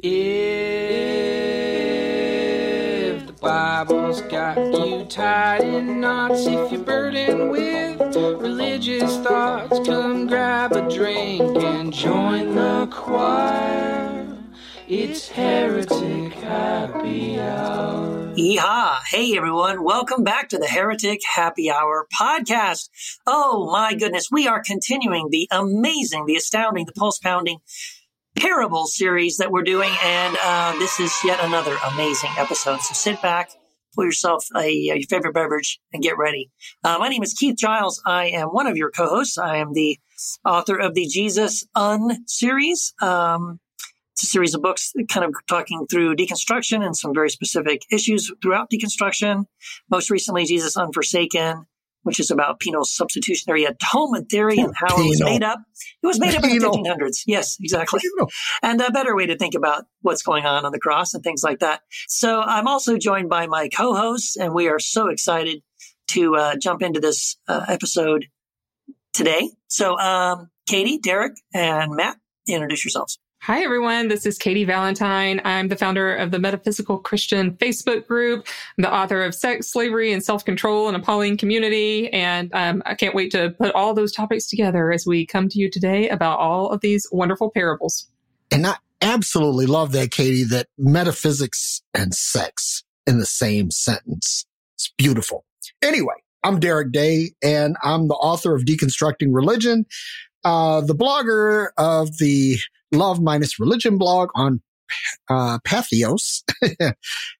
If the Bible's got you tied in knots, if you're burdened with religious thoughts, come grab a drink and join the choir. It's Heretic Happy Hour. Yeehaw! Hey everyone, welcome back to the Heretic Happy Hour podcast. Oh my goodness, we are continuing the amazing, the astounding, the pulse pounding parable series that we're doing, and uh, this is yet another amazing episode. So sit back, pull yourself a, a favorite beverage, and get ready. Uh, my name is Keith Giles. I am one of your co-hosts. I am the author of the Jesus Un series. Um, it's a series of books kind of talking through deconstruction and some very specific issues throughout deconstruction. Most recently, Jesus Unforsaken, which is about penal substitutionary atonement theory and how it was made up. It was made up in the 1500s. Yes, exactly. And a better way to think about what's going on on the cross and things like that. So I'm also joined by my co-hosts, and we are so excited to uh, jump into this uh, episode today. So, um, Katie, Derek, and Matt, introduce yourselves. Hi, everyone. This is Katie Valentine. I'm the founder of the Metaphysical Christian Facebook group. I'm the author of Sex, Slavery, and Self Control in a Pauline Community. And um, I can't wait to put all those topics together as we come to you today about all of these wonderful parables. And I absolutely love that, Katie, that metaphysics and sex in the same sentence. It's beautiful. Anyway, I'm Derek Day, and I'm the author of Deconstructing Religion, uh, the blogger of the Love Minus Religion blog on uh, Patheos.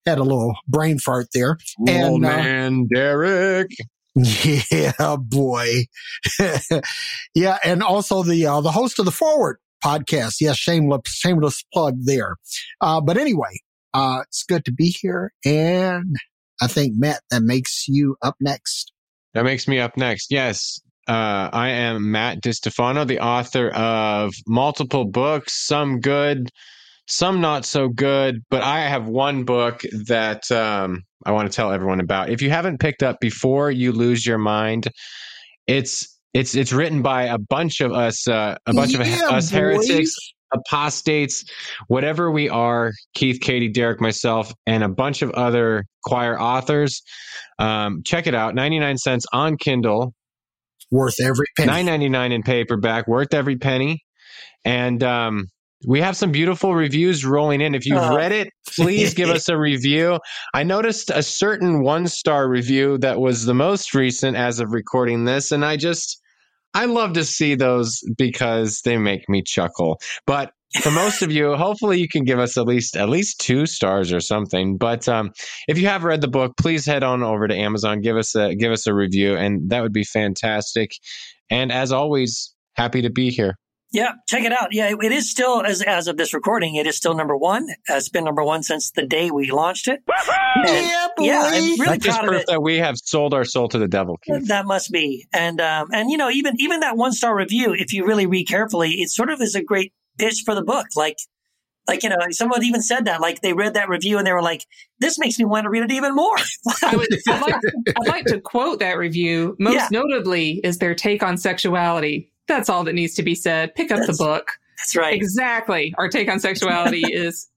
Had a little brain fart there. And, oh man, uh, Derek. Yeah, boy. yeah, and also the uh, the host of the Forward podcast. Yes, shameless shameless plug there. Uh, but anyway, uh, it's good to be here, and I think Matt, that makes you up next. That makes me up next. Yes, uh, I am Matt DiStefano, the author of multiple books, some good, some not so good, but I have one book that um, I want to tell everyone about. If you haven't picked up before you lose your mind, it's it's it's written by a bunch of us, uh, a bunch yeah, of us heretics, apostates, whatever we are. Keith, Katie, Derek, myself, and a bunch of other Quoir authors. Um, check it out, ninety nine cents on Kindle worth every penny. Nine ninety nine in paperback, worth every penny. And um, we have some beautiful reviews rolling in. If you've uh, read it, please give us a review. I noticed a certain one star review that was the most recent as of recording this, and I just I love to see those because they make me chuckle. But for most of you, hopefully you can give us at least at least two stars or something. But um, if you have read the book, please head on over to Amazon, give us a give us a review, and that would be fantastic. And as always, happy to be here. Yeah, check it out. Yeah, it is still as as of this recording, it is still number one. It's been number one since the day we launched it. yeah, boy. yeah, I'm really That's proud proof of that we have sold our soul to the devil. Keith. That must be, and um, and you know, even even that one star review, if you really read carefully, it sort of is a great pitch for the book. Like, like you know, someone even said that. Like they read that review and they were like, "This makes me want to read it even more." I would, I'd, like, I'd, like, to quote that review. Most yeah. notably is their take on sexuality. That's all that needs to be said. Pick up that's, the book. That's right. Exactly. Our take on sexuality is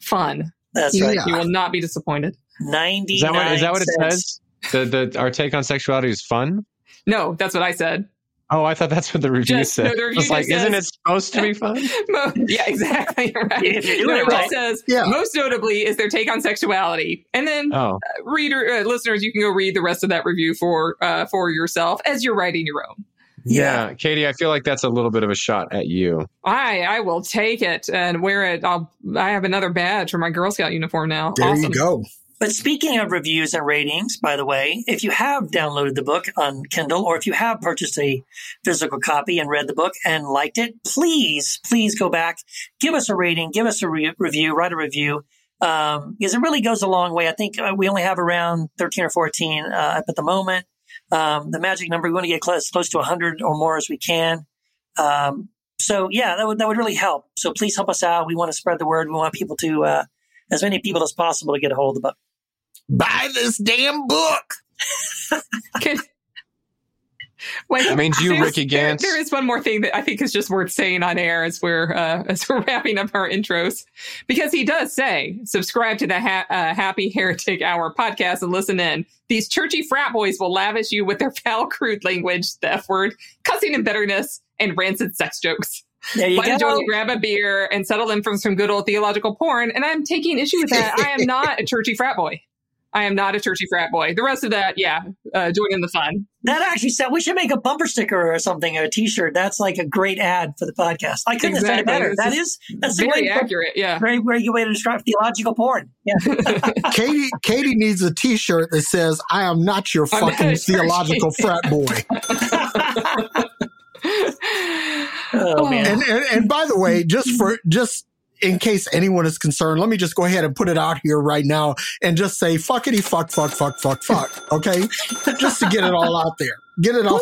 fun. That's right. You will not be disappointed. Ninety. Is that what, is that what it says? The the our take on sexuality is fun. No, that's what I said. Oh, I thought that's what the review just, said. No, the review like, says, isn't it supposed to be fun? yeah, exactly. Right. Yeah, if you're doing no, it right. says yeah. most notably is their take on sexuality, and then oh. uh, reader uh, listeners, you can go read the rest of that review for uh, for yourself as you're writing your own. Yeah. yeah. Katie, I feel like that's a little bit of a shot at you. I I will take it and wear it. I'll I have another badge for my Girl Scout uniform now. There awesome. you go. But speaking of reviews and ratings, by the way, if you have downloaded the book on Kindle or if you have purchased a physical copy and read the book and liked it, please, please go back, give us a rating, give us a re- review, write a review. Um, because it really goes a long way. I think uh, we only have around 13 or 14 uh, up at the moment. Um, the magic number, we want to get close, close to 100 or more as we can. Um, so yeah, that would, that would really help. So please help us out. We want to spread the word. We want people to, uh, as many people as possible to get a hold of the book buy this damn book. can, Wait, That means you, there's- Ricky there- there is one more thing that I think is just worth saying on air as we're uh, as we're wrapping up our intros, because he does say subscribe to the ha- uh, Happy Heretic Hour podcast and listen in. These churchy frat boys will lavish you with their foul, crude language, the F word, cussing and bitterness, and rancid sex jokes. There you Why don't go. you grab a beer and settle in from some good old theological porn? And I'm taking issue with that. I am not a churchy frat boy. I am not a churchy frat boy. The rest of that, yeah, uh, join in the fun. That actually said we should make a bumper sticker or something, or a T-shirt. That's like a great ad for the podcast. I couldn't have said it better. This That is is that's Very great, accurate, yeah. very very good way to describe theological porn. Yeah, Katie Katie needs a T-shirt that says "I am not your I'm not fucking a theological frat boy." oh man. And, and and by the way, just for just in case anyone is concerned, let me just go ahead and put it out here right now and just say fuckity fuck fuck fuck fuck fuck. Okay, just to get it all out there, get it all.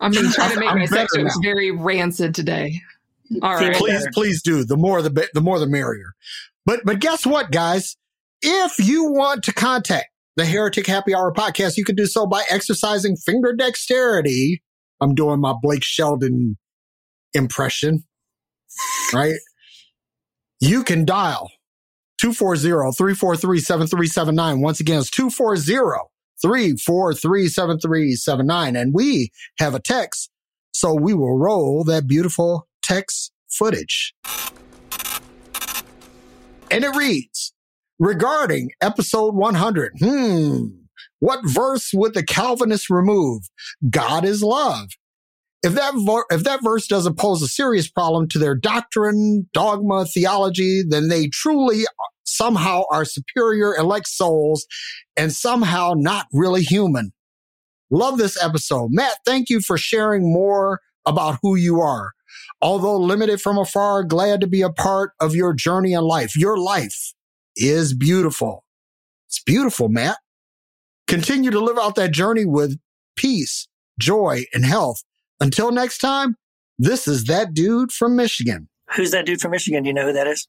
I'm going to try to make I'm my sex better jokes now. very rancid today. All right. Please better. please do the more the the more the merrier but but guess what guys if you want to contact the heretic happy hour podcast you can do so by exercising finger dexterity i'm doing my blake shelton impression right you can dial 240-343-7379 once again it's 240-343-7379 and we have a text so we will roll that beautiful text footage. And it reads regarding episode 100. Hmm. What verse would the Calvinists remove? God is love. If that, if that verse doesn't pose a serious problem to their doctrine, dogma, theology, then they truly somehow are superior elect souls and somehow not really human. Love this episode. Matt, thank you for sharing more about who you are. Although limited from afar, glad to be a part of your journey in life. Your life is beautiful. It's beautiful, Matt. Continue to live out that journey with peace, joy, and health. Until next time, this is that dude from Michigan. Who's that dude from Michigan? Do you know who that is?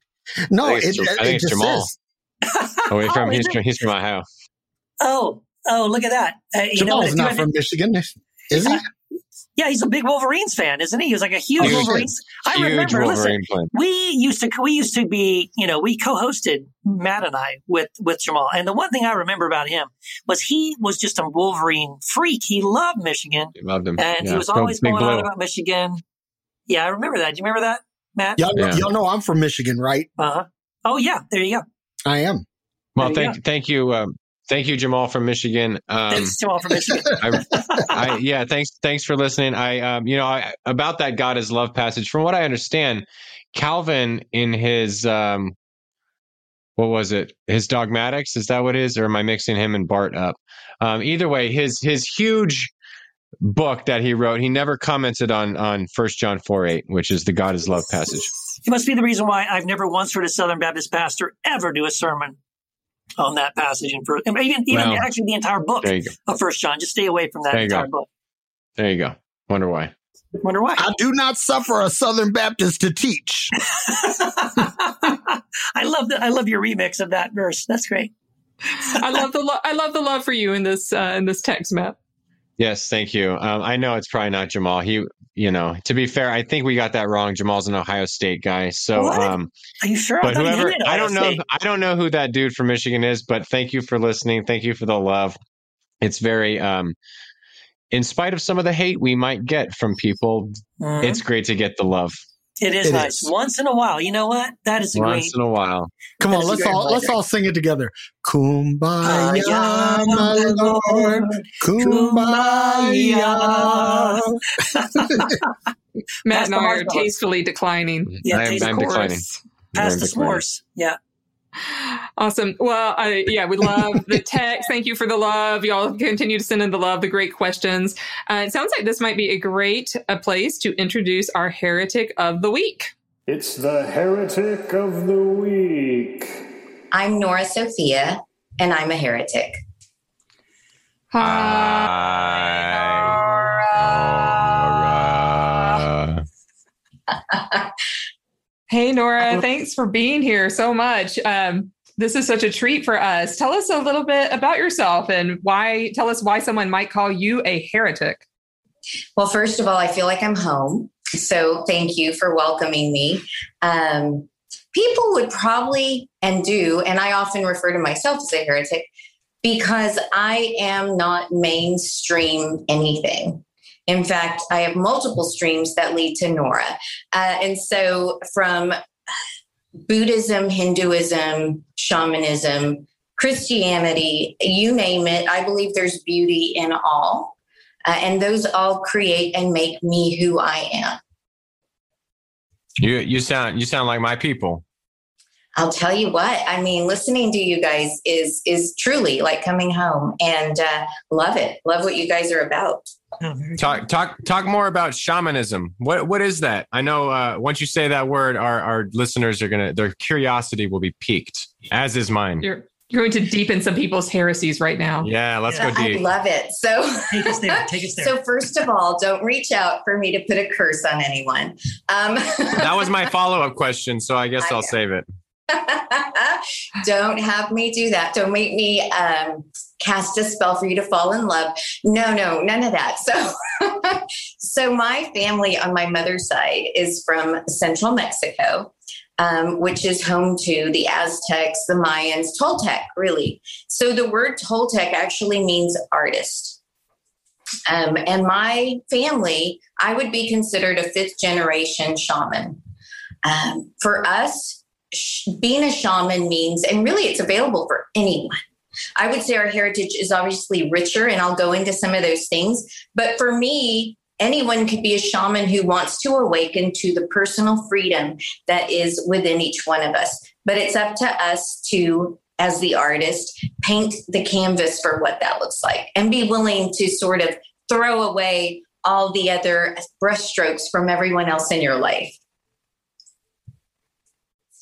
No, I it, think it's- it, I think it it's just Jamal. says Oh, he's from Oh, is he's from, he's from Ohio. Oh, oh, look at that. Uh, you know, Jamal's what? not from Michigan, is he? Yeah, he's a big Wolverines fan, isn't he? He was like a huge, Huge. Wolverines. I Huge remember. Listen, Wolverine fan. we used to we used to be you know we co-hosted Matt and I with with Jamal and the one thing I remember about him was he was just a Wolverine freak he loved Michigan He loved him. and Yeah. he was always Big going on about Michigan yeah I remember that do you remember that Matt Y'all, know, Yeah. y'all know I'm from Michigan, right? uh-huh oh yeah there you go I am. Well, There you thank thank you, um, thank you, Jamal from Michigan. Um, thanks Jamal from Michigan I, I, yeah, thanks, thanks for listening. I, um, you know, I, about that God is love passage. From what I understand, Calvin in his, um, what was it? His dogmatics is that what it is, or am I mixing him and Barth up? Um, either way, his his huge book that he wrote, he never commented on on First John four eight, which is the God is love passage. it must be the reason why I've never once heard a Southern Baptist pastor ever do a sermon on that passage and for even even Well, actually the entire book There you go. of First John just stay away from that There you go. entire book There you go. Wonder why. wonder why I do not suffer a Southern Baptist to teach. I love that. I love your remix of that verse. That's great. I love the lo- I love the love for you in this uh, in this text, Matt. Yes, thank you. Um, I know it's probably not Jamal. He, you know, to be fair, I think we got that wrong. Jamal's an Ohio State guy, so. What? Um, Are you sure? but whoever I don't know State. I don't know who that dude from Michigan is, but thank you for listening. Thank you for the love. It's very um in spite of some of the hate we might get from people, Mhm. it's great to get the love it is it nice. is. Once in a while, you know what? That is a great. once in a while. Come on, let's great all let's all sing it together. Kumbaya, ah, Kumbaya, my Lord. Kumbaya. Matt and I are tastefully declining. Yeah, I'm, I'm declining. Course. Pass the s'mores. Yeah. Awesome. Well, I, yeah, we love the text. Thank you for the love. Y'all continue to send in the love, the great questions. Uh, it sounds like this might be a great uh place to introduce our heretic of the week. It's the heretic of the week. I'm Nora Sophia, and I'm a heretic. Hi, Nora. Hey, Nora, thanks for being here so much. Um, this is such a treat for us. Tell us a little bit about yourself and why, tell us why someone might call you a heretic. Well, first of all, I feel like I'm home. So thank you for welcoming me. Um, people would probably and do, and I often refer to myself as a heretic because I am not mainstream anything. In fact, I have multiple streams that lead to Nora. Uh, and so from Buddhism, Hinduism, shamanism, Christianity, you name it, I believe there's beauty in all. Uh, and those all create and make me who I am. You you sound you sound like my people. I'll tell you what. I mean, listening to you guys is is truly like coming home, and uh, love it. Love what you guys are about. Oh, talk talk talk more about shamanism. What what is that? I know uh, once you say that word, our our listeners are gonna their curiosity will be piqued, as is mine. You're you're going to deepen some people's heresies right now. Yeah, let's go deep. I love it. So take us there. Take us there. So first of all, don't reach out for me to put a curse on anyone. Um, that was my follow up question, so I guess I will save it. don't have me do that. Don't make me um, cast a spell for you to fall in love. No, no, none of that. So, so my family on my mother's side is from central Mexico um, which is home to the Aztecs, the Mayans, Toltec, really. So the word Toltec actually means artist. Um, and my family, I would be considered a fifth generation shaman. Um, for us, sh- being a shaman means, and really it's available for anyone. I would say our heritage is obviously richer, and I'll go into some of those things. But for me, anyone could be a shaman who wants to awaken to the personal freedom that is within each one of us. But it's up to us to, as the artist, paint the canvas for what that looks like and be willing to sort of throw away all the other brushstrokes from everyone else in your life.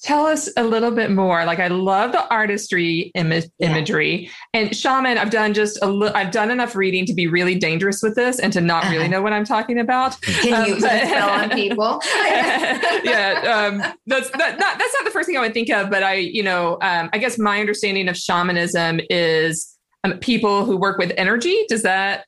Tell us a little bit more. Like I love the artistry Im- imagery and shaman. I've done just a li- I've done enough reading to be really dangerous with this and to not really uh-huh. know what I'm talking about. Can um, you spell on people? yeah, um, that's that, not, that's not the first thing I would think of. But I, you know, um, I guess my understanding of shamanism is um, people who work with energy. Does that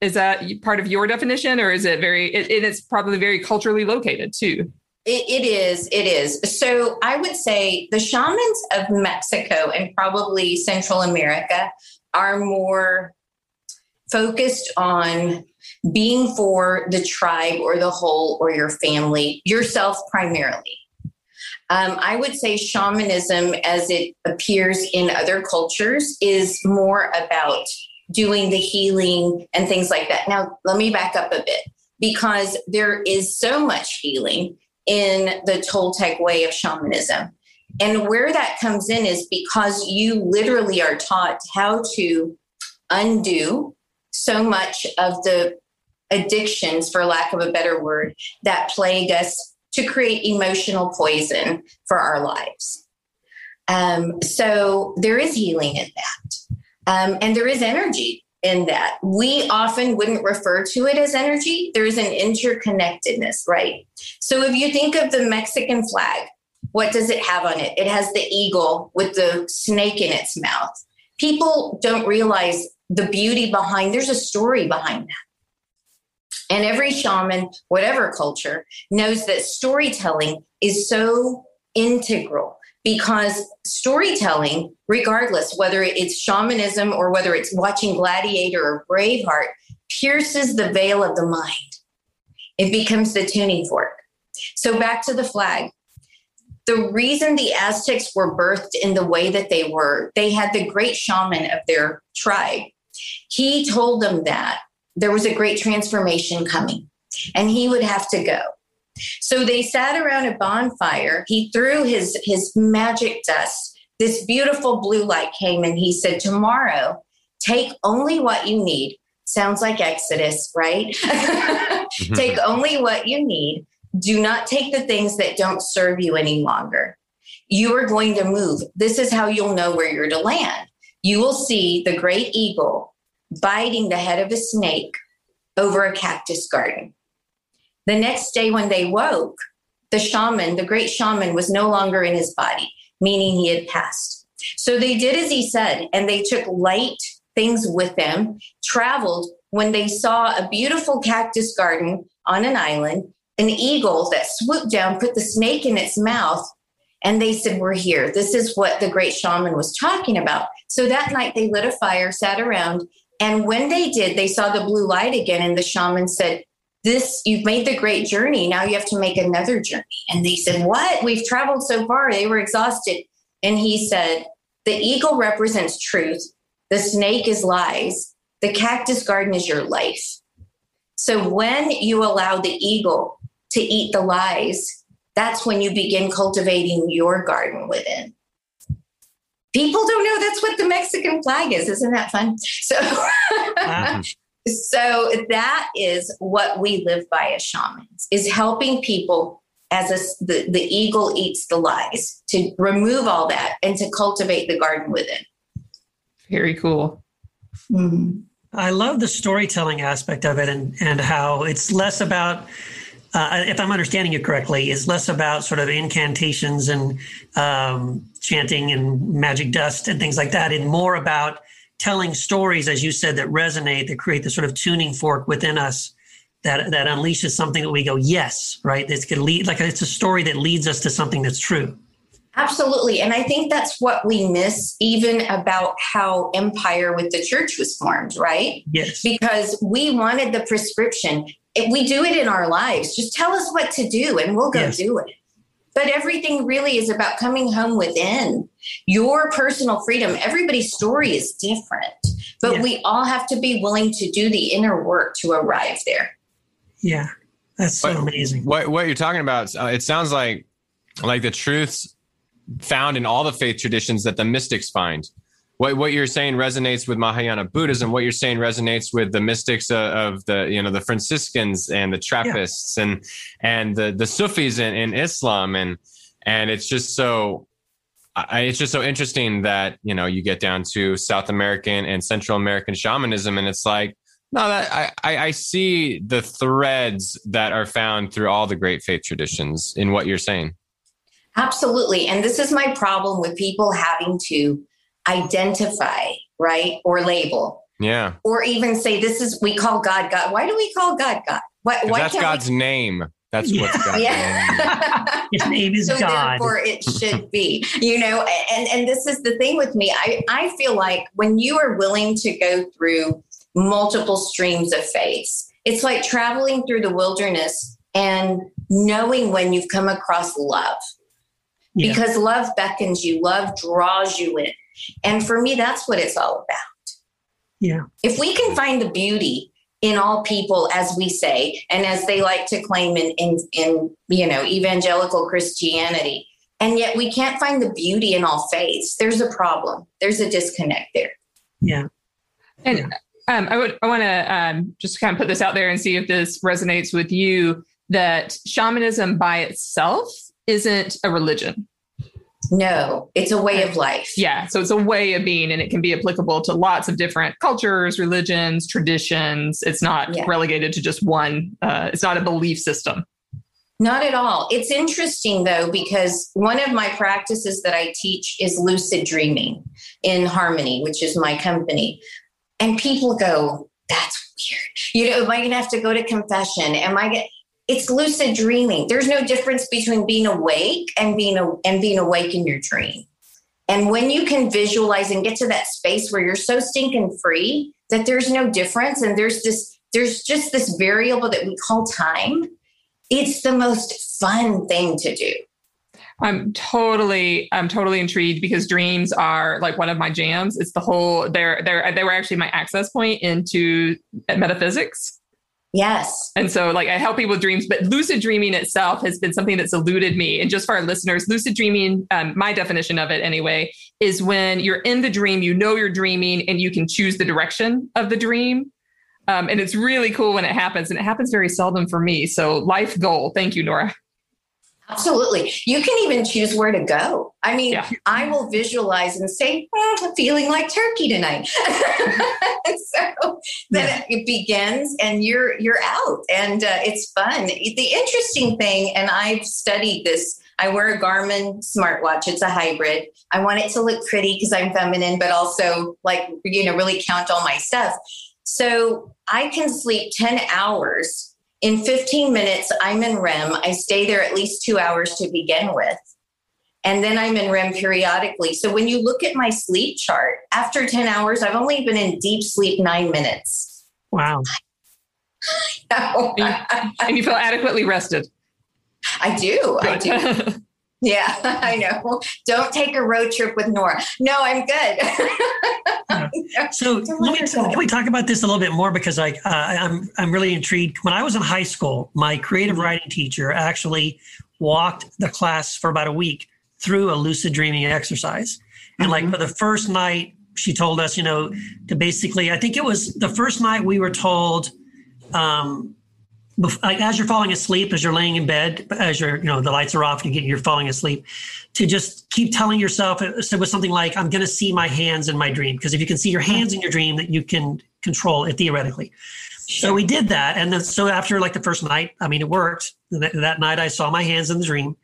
is that part of your definition, or is it very? It, it's probably very culturally located too. It, it is. It is. So I would say the shamans of Mexico and probably Central America are more focused on being for the tribe or the whole or your family, yourself primarily. Um, I would say shamanism, as it appears in other cultures, is more about doing the healing and things like that. Now, let me back up a bit because there is so much healing in the Toltec way of shamanism. And where that comes in is because you literally are taught how to undo so much of the addictions, for lack of a better word, that plague us to create emotional poison for our lives. Um, so there is healing in that. Um, and there is energy in that. We often wouldn't refer to it as energy. There's an interconnectedness, right? So if you think of the Mexican flag, what does it have on it? It has the eagle with the snake in its mouth. People don't realize the beauty behind there's a story behind that. And every shaman, whatever culture, knows that storytelling is so integral because storytelling, regardless whether it's shamanism or whether it's watching Gladiator or Braveheart, pierces the veil of the mind. It becomes the tuning fork. So back to the flag. The reason the Aztecs were birthed in the way that they were, they had the great shaman of their tribe. He told them that there was a great transformation coming and he would have to go. So they sat around a bonfire. He threw his, his magic dust. This beautiful blue light came and he said, Tomorrow, take only what you need. Sounds like Exodus, right? Mm-hmm. take only what you need. Do not take the things that don't serve you any longer. You are going to move. This is how you'll know where you're to land. You will see the great eagle biting the head of a snake over a cactus garden. The next day, when they woke, the shaman, the great shaman, was no longer in his body, meaning he had passed. So they did as he said, and they took light things with them, traveled when they saw a beautiful cactus garden on an island, an eagle that swooped down, put the snake in its mouth, and they said, We're here. This is what the great shaman was talking about. So that night they lit a fire, sat around, and when they did, they saw the blue light again, and the shaman said, this you've made the great journey. Now you have to make another journey. And they said what? We've traveled so far. They were exhausted. And he said the eagle represents truth. The snake is lies. The cactus garden is your life. So when you allow the eagle to eat the lies that's when you begin cultivating your garden within. People don't know that's what the mexican flag is. Isn't that fun? So so that is what we live by as shamans is helping people as a, the, the eagle eats the lies to remove all that and to cultivate the garden within very cool mm-hmm. i love the storytelling aspect of it and, and how it's less about uh, if i'm understanding it correctly it's less about sort of incantations and um, chanting and magic dust and things like that and more about telling stories, as you said, that resonate, that create the sort of tuning fork within us that that unleashes something that we go, yes, right. This could lead like it's a story that leads us to something that's true. Absolutely. And I think that's what we miss even about how empire with the church was formed, right? Yes. Because we wanted the prescription. If we do it in our lives, just tell us what to do and we'll go yes. do it. But everything really is about coming home within your personal freedom. Everybody's story is different, but yeah. we all have to be willing to do the inner work to arrive there. Yeah, that's so amazing. What what you're talking about? Uh, it sounds like like the truths found in all the faith traditions that the mystics find what what you're saying resonates with Mahayana Buddhism. What you're saying resonates with the mystics of, of the you know the Franciscans and the Trappists yeah. and and the the Sufis in, in Islam and and it's just so I, it's just so interesting that you know you get down to South American and Central American shamanism and it's like no that I, I I see the threads that are found through all the great faith traditions in what you're saying. Absolutely, and this is my problem with people having to identify, right? Or label. Yeah. Or even say, this is, we call God God. Why do we call God God? Why, why that's God's we... name. That's yeah. what's God's yeah. His name is so God. Therefore, it should be. You know, and and this is the thing with me. I I feel like when you are willing to go through multiple streams of faith, it's like traveling through the wilderness and knowing when you've come across love. Yeah. Because love beckons you, love draws you in. And for me, that's what it's all about. Yeah. If we can find the beauty in all people, as we say, and as they like to claim in, in, in you know, evangelical Christianity, and yet we can't find the beauty in all faiths, there's a problem. There's a disconnect there. Yeah. And yeah. Um, I would I want to um, just kind of put this out there and see if this resonates with you. That shamanism by itself isn't a religion. No, it's a way of life. Yeah. So it's a way of being, and it can be applicable to lots of different cultures, religions, traditions. It's not yeah. relegated to just one, uh, it's not a belief system. Not at all. It's interesting though, because one of my practices that I teach is lucid dreaming in Harmony, which is my company. And people go, that's weird. You know, am I going to have to go to confession? Am I going it's lucid dreaming. There's no difference between being awake and being a, and being awake in your dream. And when you can visualize and get to that space where you're so stinking free that there's no difference and there's this there's just this variable that we call time, it's the most fun thing to do. I'm totally, I'm totally intrigued because dreams are like one of my jams. It's the whole, they're, they're, they were actually my access point into metaphysics. Yes. And so, like, I help people with dreams, but lucid dreaming itself has been something that's eluded me. And just for our listeners, lucid dreaming, um, my definition of it anyway, is when you're in the dream, you know you're dreaming, and you can choose the direction of the dream. Um, and it's really cool when it happens, and it happens very seldom for me. So, life goal. Thank you, Nora. Absolutely. You can even choose where to go. I mean, yeah. I will visualize and say, I'm feeling like turkey tonight. so then yeah. it begins and you're you're out and uh, it's fun. The interesting thing, and I've studied this I wear a Garmin smartwatch. It's a hybrid. I want it to look pretty because I'm feminine, but also like, you know, really count all my stuff. So I can sleep 10 hours. In 15 minutes, I'm in REM. I stay there at least two hours to begin with. And then I'm in REM periodically. So when you look at my sleep chart, after 10 hours, I've only been in deep sleep nine minutes. Wow. and you feel adequately rested. I do. I do. Yeah, I know. Don't take a road trip with Nora. No, I'm good. so let me, can we talk about this a little bit more because I, uh, I'm I'm really intrigued. When I was in high school, my creative mm-hmm. writing teacher actually walked the class for about a week through a lucid dreaming exercise, and mm-hmm. like for the first night, she told us, you know, to basically, I think it was the first night we were told um, as you're falling asleep, as you're laying in bed, as you're, you know, the lights are off, you get, you're falling asleep, to just keep telling yourself, it was something like, I'm going to see my hands in my dream. Because if you can see your hands in your dream, that you can control it theoretically. Sure. So we did that. And then, so after like the first night, I mean, it worked. That, that night I saw my hands in the dream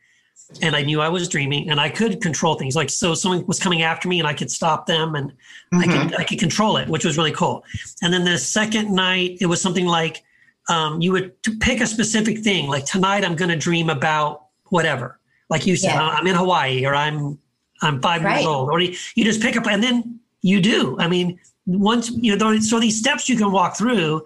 and I knew I was dreaming and I could control things. Like, so someone was coming after me and I could stop them and mm-hmm. I could, I could control it, which was really cool. And then the second night, it was something like, um, you would pick a specific thing. Like tonight, I'm going to dream about whatever. Like you said, yeah. I'm in Hawaii or I'm I'm five right. years old. Or you, you just pick up and then you do. I mean, once you know, so these steps you can walk through,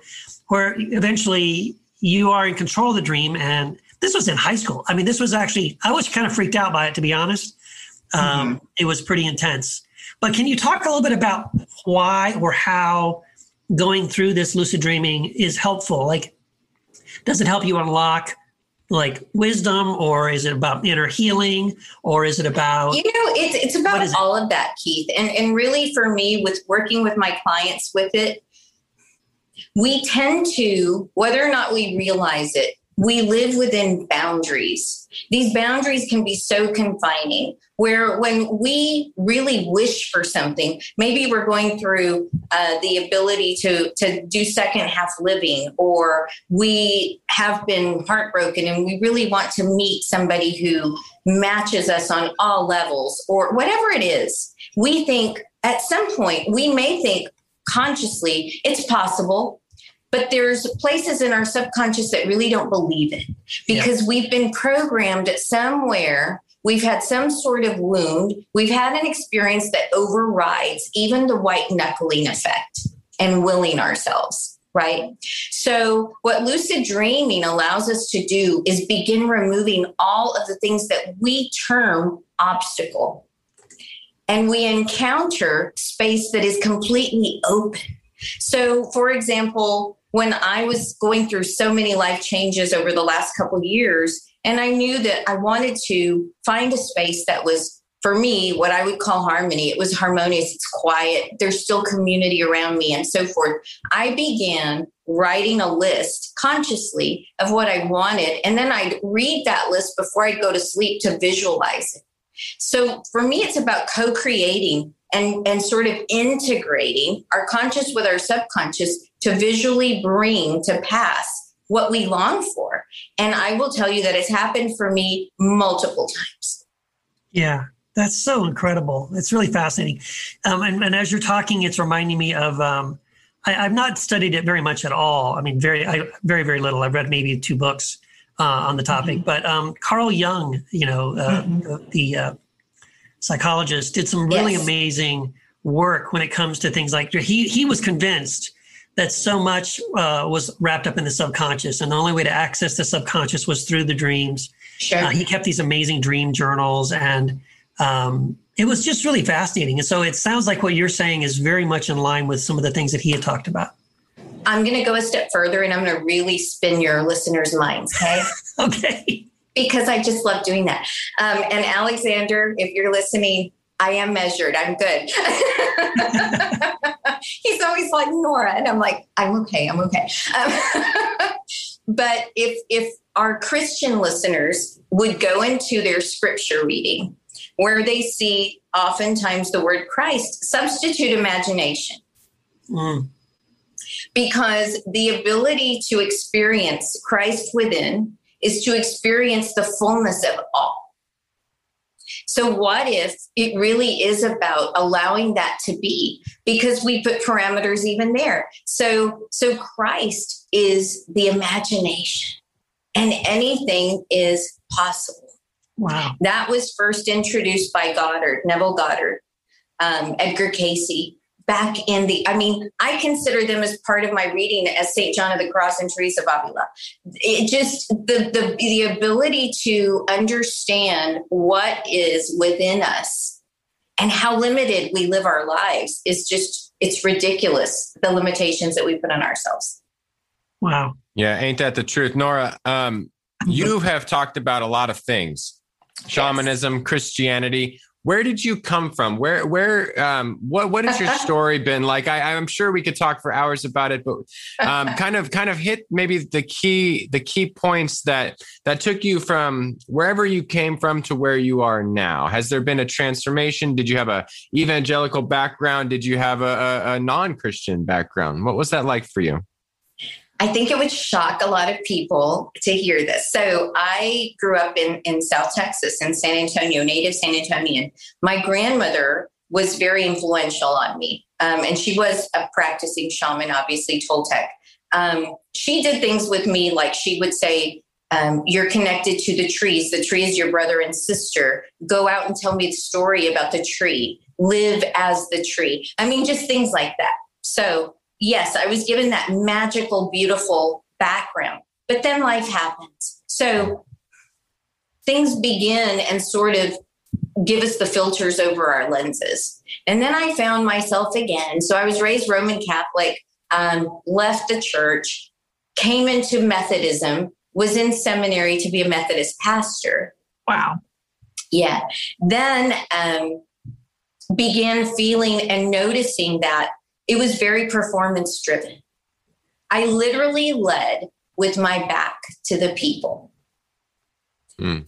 where eventually you are in control of the dream. And this was in high school. I mean, this was actually I was kind of freaked out by it to be honest. Um, mm-hmm. It was pretty intense. But can you talk a little bit about why or how going through this lucid dreaming is helpful? Like, does it help you unlock like wisdom or is it about inner healing or is it about you know it's it's about all it? of that keith and and really for me with working with my clients with it we tend to whether or not we realize it we live within boundaries. These boundaries can be so confining where when we really wish for something maybe we're going through uh, the ability to to do second half living or we have been heartbroken and we really want to meet somebody who matches us on all levels or whatever it is. We think at some point we may think consciously it's possible but there's places in our subconscious that really don't believe it. Because yeah. we've been programmed somewhere. We've had some sort of wound. We've had an experience that overrides even the white knuckling effect and willing ourselves right? So what lucid dreaming allows us to do is begin removing all of the things that we term obstacle. And we encounter space that is completely open. So for example when I was going through so many life changes over the last couple years, and I knew that I wanted to find a space that was for me what I would call harmony. It was harmonious, it's quiet, there's still community around me, and so forth. I began writing a list consciously of what I wanted, and then I'd read that list before I'd go to sleep to visualize it. So for me, it's about co creating and, and sort of integrating our conscious with our subconscious to visually bring to pass what we long for. And I will tell you that it's happened for me multiple times. Yeah, that's so incredible. It's really fascinating. Um, and, and, as you're talking, it's reminding me of. Um, I, have not studied it very much at all. I mean, very, I, very, very little. I've read maybe two books uh, on the topic. Mm-hmm. But um, Carl Jung, you know, uh, mm-hmm. the uh, psychologist, did some really yes. amazing work when it comes to things like he he was convinced that so much uh, was wrapped up in the subconscious, and the only way to access the subconscious was through the dreams. Sure. Uh, he kept these amazing dream journals, and um, it was just really fascinating. And so it sounds like what you're saying is very much in line with some of the things that he had talked about. I'm going to go a step further, and I'm going to really spin your listeners' minds. Okay. okay. Because I just love doing that. Um, and Alexander, if you're listening, I am measured. I'm good. He's always like Nora, and I'm like, I'm okay. I'm okay. Um, but if if our Christian listeners would go into their scripture reading, where they see oftentimes the word Christ, substitute imagination. Mm. Because the ability to experience Christ within is to experience the fullness of all So, what if it really is about allowing that to be? Because we put parameters even there. So, so Christ is the imagination, and anything is possible. Wow. That was first introduced by Goddard, Neville Goddard, um, Edgar Cayce, back in the, I mean, I consider them as part of my reading as St. John of the Cross and Teresa of Avila. It just, the, the, the ability to understand what is within us and how limited we live our lives is just, it's ridiculous, the limitations that we put on ourselves. Wow. Yeah, ain't that the truth? Nora, um, you have talked about a lot of things shamanism, yes. Christianity. Where did you come from? Where, where, um, what, what has your story been like? I, I'm sure we could talk for hours about it, but um, kind of, kind of hit maybe the key, the key points that that took you from wherever you came from to where you are now. Has there been a transformation? Did you have a evangelical background? Did you have a, a, a non-Christian background? What was that like for you? I think it would shock a lot of people to hear this. So I grew up in, in South Texas in San Antonio, native San Antonian. My grandmother was very influential on me. Um, and she was a practicing shaman, obviously, Toltec. Um, she did things with me like she would say, um, You're connected to the trees. The tree is your brother and sister. Go out and tell me the story about the tree. Live as the tree. I mean, just things like that. So yes, I was given that magical, beautiful background. But then life happens. So things begin and sort of give us the filters over our lenses. And then I found myself again. So I was raised Roman Catholic, um, left the church, came into Methodism, was in seminary to be a Methodist pastor. Wow. Yeah. Then um, began feeling and noticing that it was very performance driven. I literally led with my back to the people. Mm.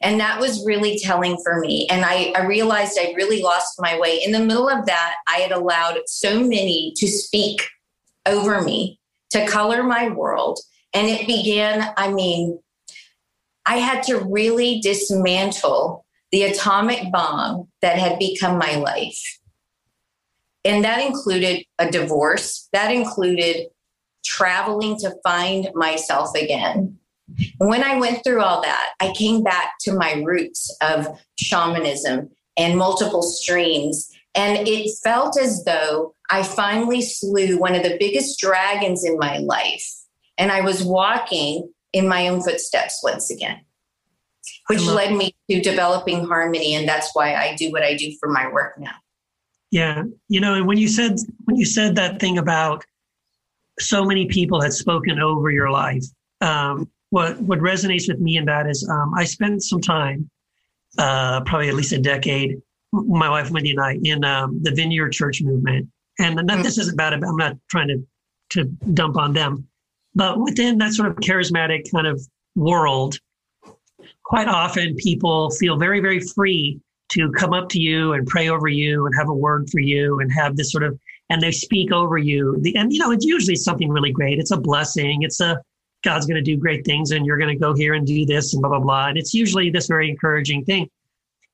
And that was really telling for me. And I, I realized I really lost my way. In the middle of that, I had allowed so many to speak over me, to color my world. And it began, I mean, I had to really dismantle the atomic bomb that had become my life. And that included a divorce, that included traveling to find myself again. And when I went through all that, I came back to my roots of shamanism and multiple streams. And it felt as though I finally slew one of the biggest dragons in my life. And I was walking in my own footsteps once again, which led me to developing harmony. And that's why I do what I do for my work now. Yeah, you know, and when you said when you said that thing about so many people had spoken over your life, um, what what resonates with me in that is um, I spent some time, uh, probably at least a decade, my wife Wendy and I, in um, the Vineyard Church movement, and not, this isn't bad. I'm not trying to to dump on them, but within that sort of charismatic kind of world, quite often people feel very very free to come up to you and pray over you and have a word for you and have this sort of and they speak over you. The, and you know it's usually something really great. It's a blessing. It's a god's going to do great things and you're going to go here and do this and blah blah blah. And it's usually this very encouraging thing.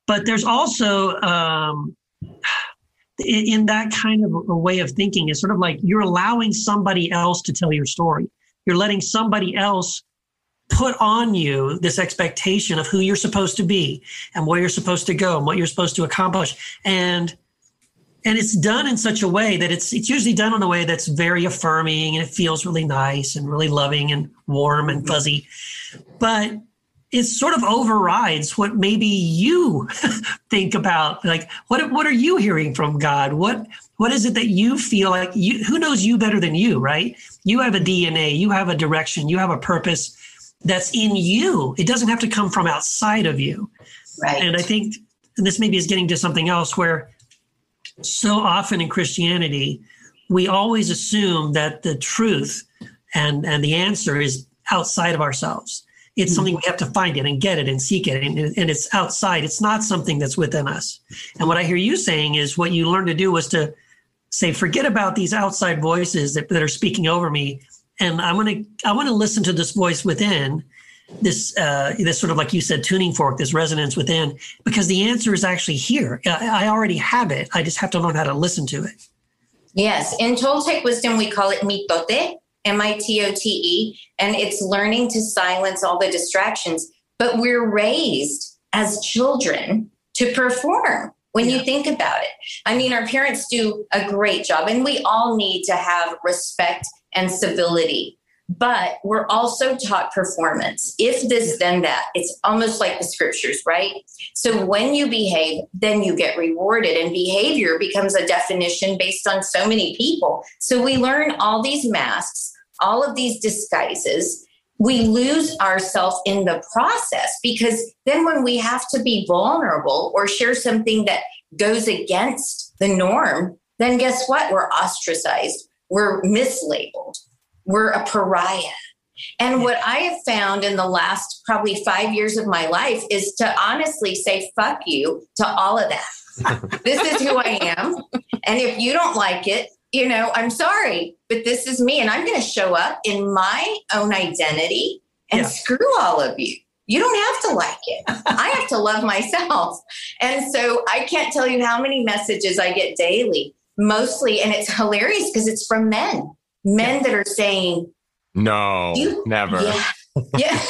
But there's also um, in that kind of a way of thinking is sort of like you're allowing somebody else to tell your story. You're letting somebody else put on you this expectation of who you're supposed to be and where you're supposed to go and what you're supposed to accomplish. And and it's done in such a way that it's it's usually done in a way that's very affirming and it feels really nice and really loving and warm and mm-hmm. fuzzy. But it sort of overrides what maybe you think about like what what are you hearing from god? What what is it that you feel like you who knows you better than you right? You have a dna you have a direction you have a purpose that's in you. It doesn't have to come from outside of you. Right. And I think, and this maybe is getting to something else where so often in Christianity, we always assume that the truth and, and the answer is outside of ourselves. It's mm-hmm. something we have to find it and get it and seek it. And, and it's outside. It's not something that's within us. And what I hear you saying is what you learned to do was to say, forget about these outside voices that, that are speaking over me and I want to I want to listen to this voice within this uh, this sort of like you said tuning fork this resonance within because the answer is actually here I, I already have it i just have to learn how to listen to it Yes, in Toltec wisdom, we call it mitote, M I T O T E, and it's learning to silence all the distractions. But we're raised as children to perform when you think about it. I mean, our parents do a great job, and we all need to have respect and civility. But we're also taught performance. If this, then that. It's almost like the scriptures, right? So when you behave, then you get rewarded, and behavior becomes a definition based on so many people. So we learn all these masks, all of these disguises. We lose ourselves in the process because then when we have to be vulnerable or share something that goes against the norm, then guess what? We're ostracized, we're mislabeled we're a pariah. And what I have found in the last probably five years of my life is to honestly say, fuck you to all of that. this is who I am. And if you don't like it, you know, I'm sorry, but this is me. And I'm going to show up in my own identity and yeah. screw all of you. You don't have to like it. I have to love myself. And so I can't tell you how many messages I get daily, mostly, and it's hilarious because it's from men men that are saying, no, never. Yeah. yeah.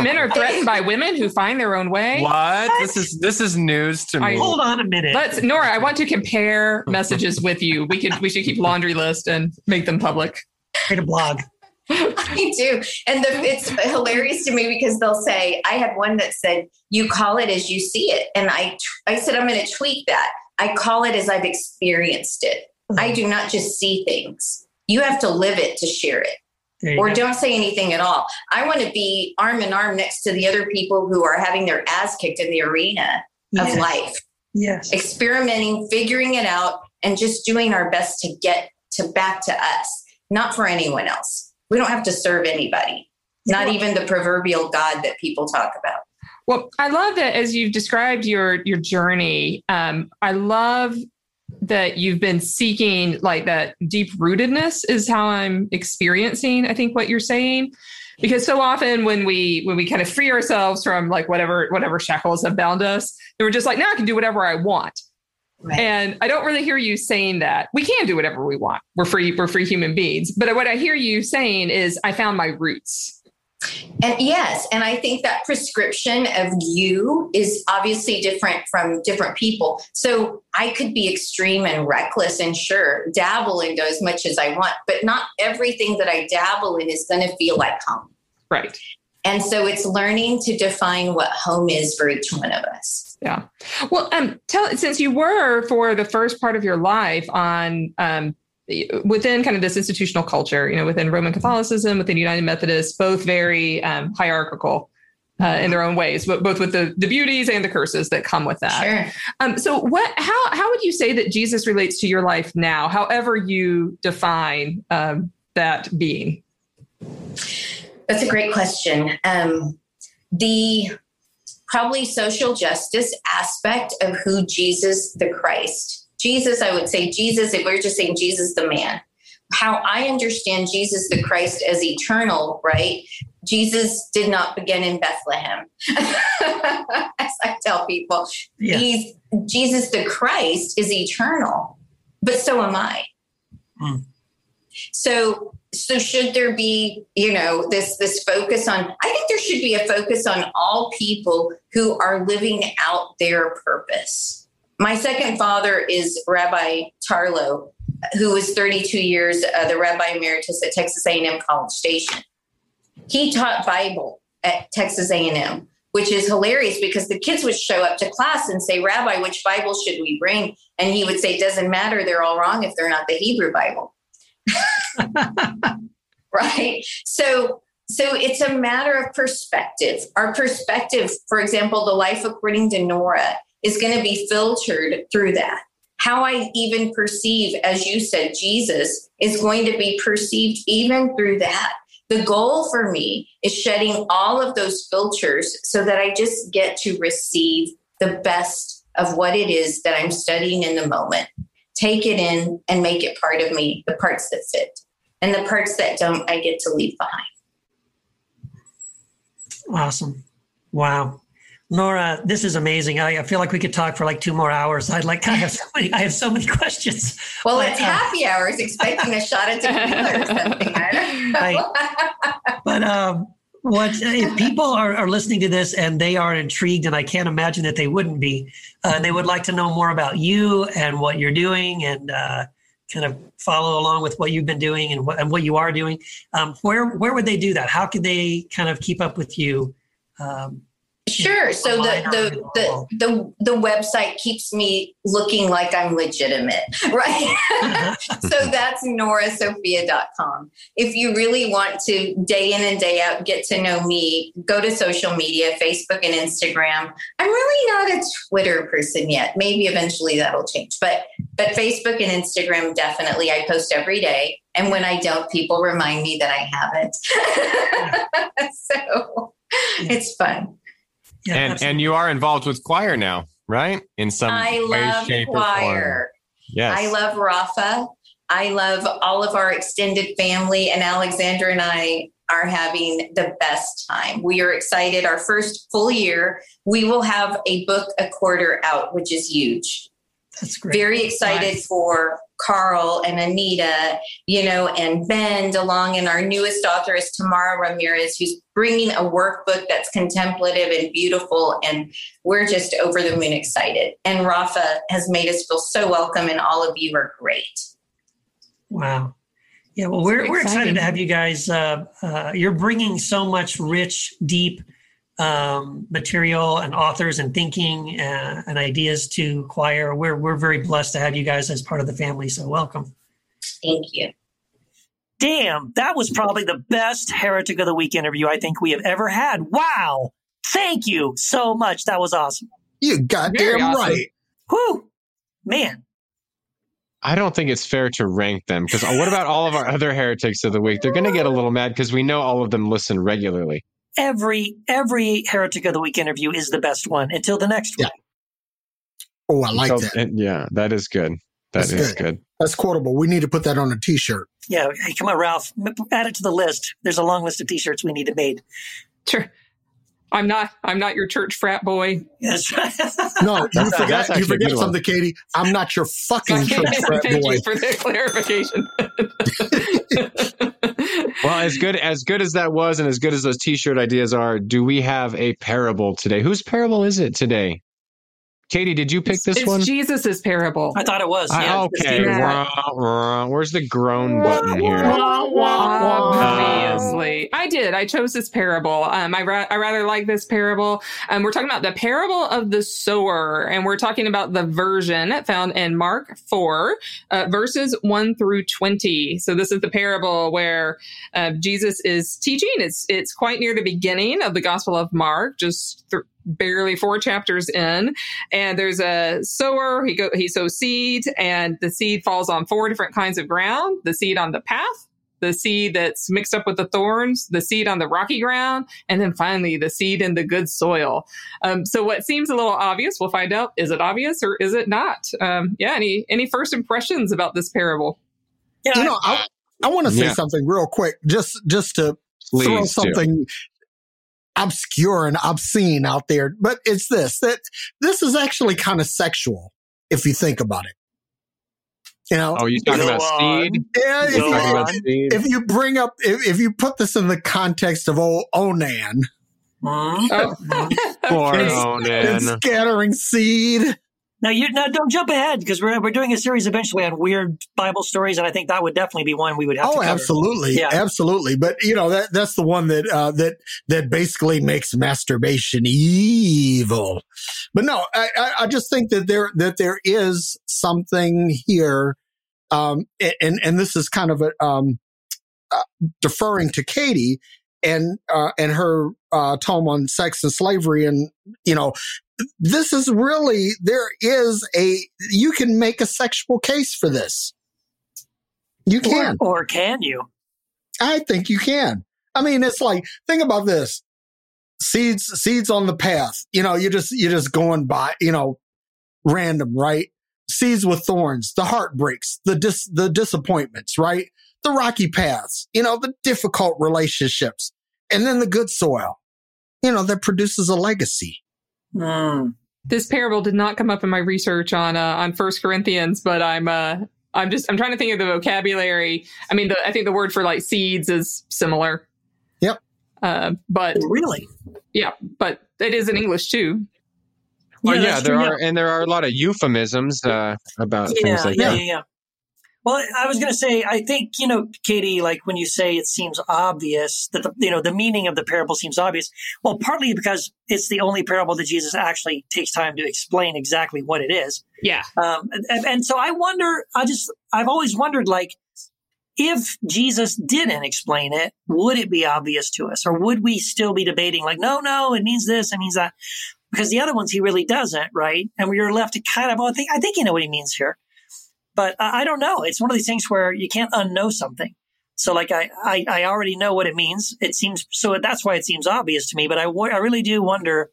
Men are threatened by women who find their own way. What? This is this is news to me. Hold on a minute. Let's Nora, I want to compare messages with you. We could we should keep laundry list and make them public. Create a blog. I do. And the, it's hilarious to me because they'll say, I had one that said, you call it as you see it. And I, I said, I'm going to tweak that. I call it as I've experienced it. Mm-hmm. I do not just see things you have to live it to share it or go. don't say anything at all. I want to be arm in arm next to the other people who are having their ass kicked in the arena yes. of life. Yes. Experimenting, figuring it out, and just doing our best to get to back to us, not for anyone else. We don't have to serve anybody, not even the proverbial God that people talk about. Well, I love that as you've described your your journey. Um, I love that you've been seeking like that deep rootedness is how I'm experiencing, I think, what you're saying. Because so often when we when we kind of free ourselves from like whatever whatever shackles have bound us, we're just like, now I can do whatever I want. Right. And I don't really hear you saying that. We can do whatever we want. We're free, we're free human beings. But what I hear you saying is I found my roots. And yes, and I think that prescription of you is obviously different from different people. So I could be extreme and reckless and sure, dabble into as much as I want, but not everything that I dabble in is going to feel like home. Right. And so it's learning to define what home is for each one of us. Yeah. Well, um, tell since you were for the first part of your life on um, within kind of this institutional culture, you know, within Roman Catholicism, within United Methodists, both very um, hierarchical uh, in their own ways, but both with the, the beauties and the curses that come with that. Sure. Um, so, what? How how would you say that Jesus relates to your life now? However you define um, that being. That's a great question. Um, the probably social justice aspect of who Jesus the Christ Jesus, I would say Jesus, if we we're just saying Jesus the man, how I understand Jesus the Christ as eternal, right? Jesus did not begin in Bethlehem. as I tell people, yeah. he's Jesus the Christ is eternal, but so am I. Mm. So so should there be you know this this focus on i think there should be a focus on all people who are living out their purpose my second father is Rabbi Tarlow, who was 32 years uh, the Rabbi Emeritus at Texas A&M College Station. He taught Bible at Texas A&M, which is hilarious because the kids would show up to class and say, "Rabbi, which Bible should we bring?" And he would say, "It doesn't matter. They're all wrong if they're not the Hebrew Bible." right? So so it's a matter of perspective. Our perspective, for example, the life according to Nora is going to be filtered through that. How I even perceive, as you said, Jesus is going to be perceived even through that. The goal for me is shedding all of those filters so that I just get to receive the best of what it is that I'm studying in the moment. Take it in and make it part of me, the parts that fit. And the parts that don't, I get to leave behind. Awesome. Wow. Nora, this is amazing. I, I, feel like we could talk for like two more hours. I'd like I have so many I have so many questions. Well, but, it's uh, happy hours, expecting a shot at tequila or something. I. I, but um, what if people are, are listening to this and they are intrigued, and I can't imagine that they wouldn't be. Uh, they would like to know more about you and what you're doing, and uh, kind of follow along with what you've been doing and what, and what you are doing. Um, where where would they do that? How could they kind of keep up with you? Um, Sure. So the the, the the the website keeps me looking like I'm legitimate, right? so that's norasophia.com. If you really want to day in and day out get to know me, go to social media, Facebook and Instagram. I'm really not a Twitter person yet. Maybe eventually that'll change. But but Facebook and Instagram definitely I post every day. And when I don't, people remind me that I haven't. so it's fun. Yeah, and absolutely. and you are involved with Quoir now, right? In some I way, love shape, Quoir. Yes. I love Rafa. I love all of our extended family, and Alexandra and I are having the best time. We are excited. Our first full year, we will have a book a quarter out, which is huge. That's great. Very excited nice. for Carl and Anita, you know, and Ben DeLong. And our newest author is Tamara Ramirez, who's bringing a workbook that's contemplative and beautiful. And we're just over the moon excited. And Rafa has made us feel so welcome, and all of you are great. Wow. Yeah, well, we're, we're excited to have you guys. Uh, uh, you're bringing so much rich, deep, um, material and authors and thinking uh, and ideas to Quoir. We're we're very blessed to have you guys as part of the family. So welcome. Thank you. Damn, that was probably the best Heretic of the Week interview I think we have ever had. Wow. Thank you so much. That was awesome. You goddamn awesome. right. Whew. Man. I don't think it's fair to rank them because what about all of our other heretics of the week? They're going to get a little mad because we know all of them listen regularly every every Heretic of the Week interview is the best one until the next yeah. one. Oh, I like so, that. Yeah, that is good. That That's is good. good. That's quotable. We need to put that on a t-shirt. Yeah. Hey, come on, Ralph. Add it to the list. There's a long list of t-shirts we need to made. Sure. I'm not. I'm not your church frat boy. That's right. no, you forgot. You forget something, Katie. I'm not your fucking church frat Thank boy. You for the clarification. well, as good as good as that was, and as good as those T-shirt ideas are, do we have a parable today? Whose parable is it today? Katie, did you pick it's, this it's one? Jesus's parable. I thought it was. Yeah, okay. Yeah. Where's the groan button here? Obviously, um, I did. I chose this parable. Um, I, ra- I rather like this parable. Um, we're talking about the parable of the sower, and we're talking about the version found in Mark four, uh, verses one through twenty. So this is the parable where uh, Jesus is teaching. It's it's quite near the beginning of the Gospel of Mark, just. Th- barely four chapters in and there's a sower he go he sows seed and the seed falls on four different kinds of ground the seed on the path the seed that's mixed up with the thorns, the seed on the rocky ground, and then finally the seed in the good soil. Um, so what seems a little obvious, we'll find out, is it obvious or is it not? Um, yeah, any any first impressions about this parable? Yeah, you know, I, I want to say yeah. something real quick, just just to Please throw something do obscure and obscene out there. But it's this, that this is actually kind of sexual if you think about it. You know, oh, you talking about seed? Yeah, if you, about seed? if you, bring up, if, if, you put this in the context of old Onan, oh. poor Onan, scattering seed. Now you now don't jump ahead because we're we're doing a series eventually on weird Bible stories, and I think that would definitely be one we would have. Oh, absolutely, yeah. absolutely. But you know that that's the one that uh, that that basically makes masturbation evil. But no, I, I just think that there that there is something here, um, and and this is kind of a um, uh, deferring to Katie and uh, and her uh, tome on sex and slavery, and you know this is really, there is a, you can make a sexual case for this. You can. Or, or can you? I think you can. I mean, it's like, think about this. Seeds, seeds on the path. You know, you just, you're just going by, you know, random, right? Seeds with thorns, the heartbreaks, the dis, the disappointments, right? The rocky paths, you know, the difficult relationships, and then the good soil you know, that produces a legacy. Mm. This parable did not come up in my research on uh, on First Corinthians, but I'm uh, I'm just I'm trying to think of the vocabulary. I mean, the, I think the word for like seeds is similar. Yep. Uh, but Really? yeah, but it is in English too. Well, yeah, that's there true, are, and there are a lot of euphemisms uh, about yeah, things like yeah, that. yeah, yeah. Well, I was going to say, I think you know, Katie, like when you say it seems obvious that the you know the meaning of the parable seems obvious. Well, partly because it's the only parable that Jesus actually takes time to explain exactly what it is. Yeah. Um, and, and so I wonder, I just, I've always wondered, like, if Jesus didn't explain it, would it be obvious to us, or would we still be debating, like, no, no, it means this, it means that? Because the other ones he really doesn't, right? And we are left to kind of, oh, I think, I think you know what he means here. But I I don't know. It's one of these things where you can't unknow something. So like I, I, I already know what it means. It seems so that's why it seems obvious to me. But I, I really do wonder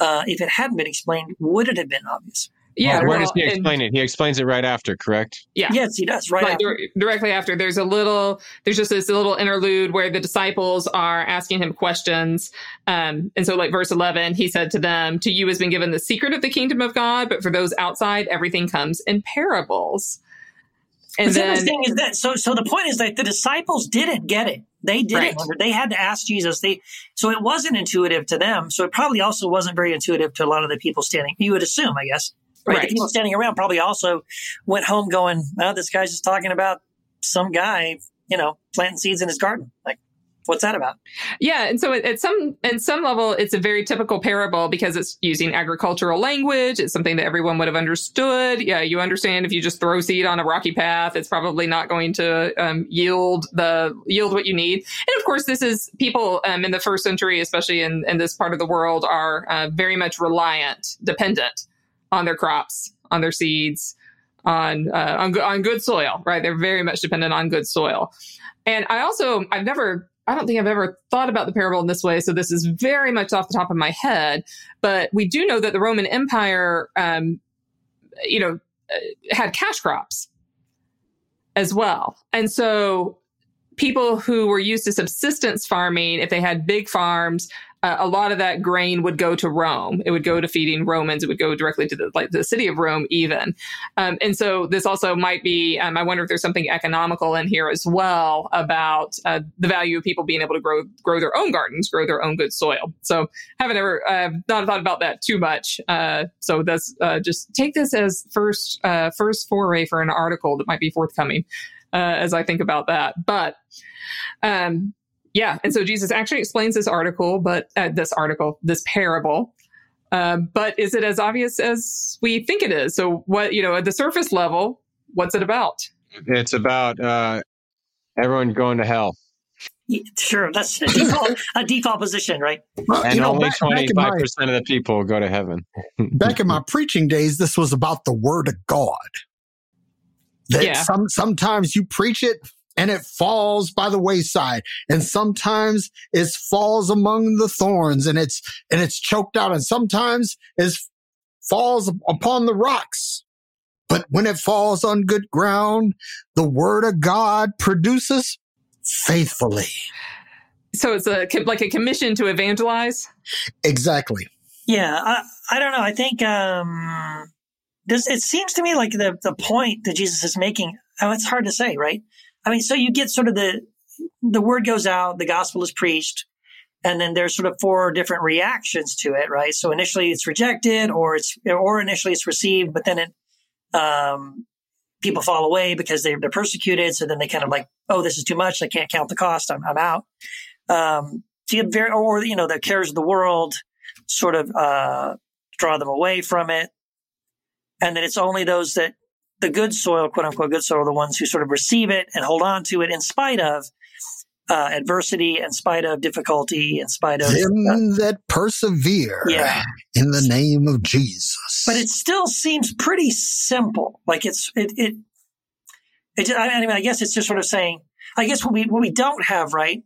uh, if it hadn't been explained, would it have been obvious? Yeah. Where well, does he and- explain it? He explains it right after, correct? Yeah. Yes, he does. Right. like after. dir- directly after there's a little there's just this little interlude where the disciples are asking him questions um and so like verse 11 he said to them to you has been given the secret of the kingdom of god but for those outside everything comes in parables and What's then interesting is that so so the point is that the disciples didn't get it. They didn't. Right. They had to ask Jesus. They so it wasn't intuitive to them. So it probably also wasn't very intuitive to a lot of the people standing. You would assume, I guess, right? Right. The people standing around probably also went home going, "Oh, this guy's just talking about some guy, you know, planting seeds in his garden. Like, what's that about?" Yeah, and so at, some at some level, it's a very typical parable because it's using agricultural language. It's something that everyone would have understood. Yeah, you understand if you just throw seed on a rocky path, it's probably not going to um, yield the yield what you need. And of course, this is people um, in the first century, especially in in this part of the world, are uh, very much reliant, dependent on their crops, on their seeds, on uh, on, on good soil. Right, they're very much dependent on good soil. And I also I've never I don't think I've ever thought about the parable in this way, so this is very much off the top of my head. But we do know that the Roman Empire, um, you know, uh, had cash crops as well, and so people who were used to subsistence farming, if they had big farms, uh, a lot of that grain would go to Rome. It would go to feeding Romans. It would go directly to the like the city of Rome, even. Um, and so this also might be. Um, I wonder if there's something economical in here as well about uh, the value of people being able to grow grow their own gardens, grow their own good soil. So haven't ever uh, not thought about that too much. Uh, so that's uh, just take this as first uh, first foray for an article that might be forthcoming uh, as I think about that. But um, yeah, and so Jesus actually explains this article, but uh, this article, this parable. Um, but is it as obvious as we think it is? So what you know at the surface level, what's it about? It's about uh, everyone going to hell, Yeah, Sure, that's a default, a default position, right? Well, and you know, only back, back twenty in five my, percent of the people go to heaven. back in my preaching days, this was about the word of God. That Yeah. some sometimes you preach it and it falls by the wayside, and sometimes it falls among the thorns and it's and it's choked out, and sometimes it falls upon the rocks. But when it falls on good ground, the word of God produces faithfully. So it's a like a commission to evangelize. Exactly. Yeah, I, I don't know. I think um, this. It seems to me like the the point that Jesus is making. Oh, it's hard to say, right? I mean, so you get sort of the the word goes out, the gospel is preached, and then there's sort of four different reactions to it, right? So initially it's rejected, or it's or initially it's received, but then it um, people fall away because they're, they're persecuted. So then they kind of like, oh, this is too much. I can't count the cost. I'm, I'm out. Um, so you very, or, you know, the cares of the world sort of, uh, draw them away from it. And then it's only those that the good soil, quote unquote, good soil, are the ones who sort of receive it and hold on to it in spite of, uh, adversity, in spite of difficulty, in spite of, Them that persevere Yeah. in the name of Jesus. but it still seems pretty simple. Like it's it it. it I mean, I guess it's just sort of saying. I guess what we what we don't have right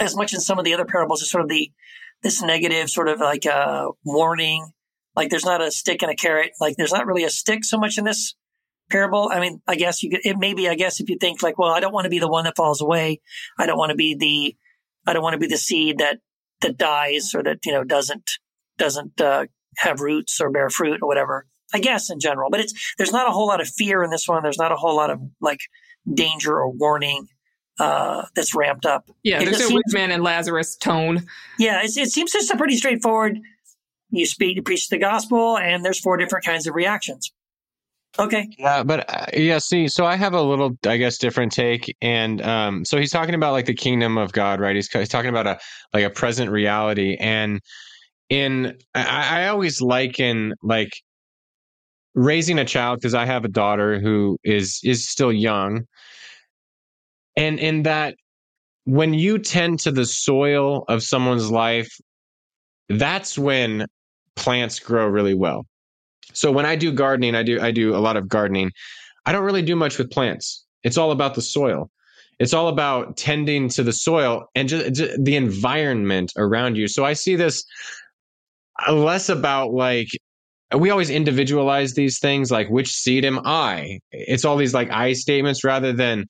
as much in some of the other parables is sort of the this negative sort of like uh, warning. Like there's not a stick and a carrot. Like there's not really a stick so much in this parable. I mean, I guess you could, it maybe I guess if you think like, well, I don't want to be the one that falls away. I don't want to be the I don't want to be the seed that that dies or that you know doesn't doesn't uh, have roots or bear fruit or whatever. I guess in general, but it's there's not a whole lot of fear in this one. There's not a whole lot of like danger or warning uh, that's ramped up. Yeah, It there's a seems- rich man and Lazarus tone. Yeah, it's, it seems just a pretty straightforward. You speak, you preach the gospel, and there's four different kinds of reactions. Okay, Yeah, but uh, yeah, see, so I have a little, I guess, different take, and um, so he's talking about like the kingdom of God, right? He's, he's talking about a like a present reality, and in I, I always liken like raising a child because I have a daughter who is is still young, and in that when you tend to the soil of someone's life, that's when plants grow really well. So when I do gardening, I do I do a lot of gardening. I don't really do much with plants. It's all about the soil. It's all about tending to the soil and just, just the environment around you. So I see this uh, less about like we always individualize these things like which seed am I? It's all these like I statements rather than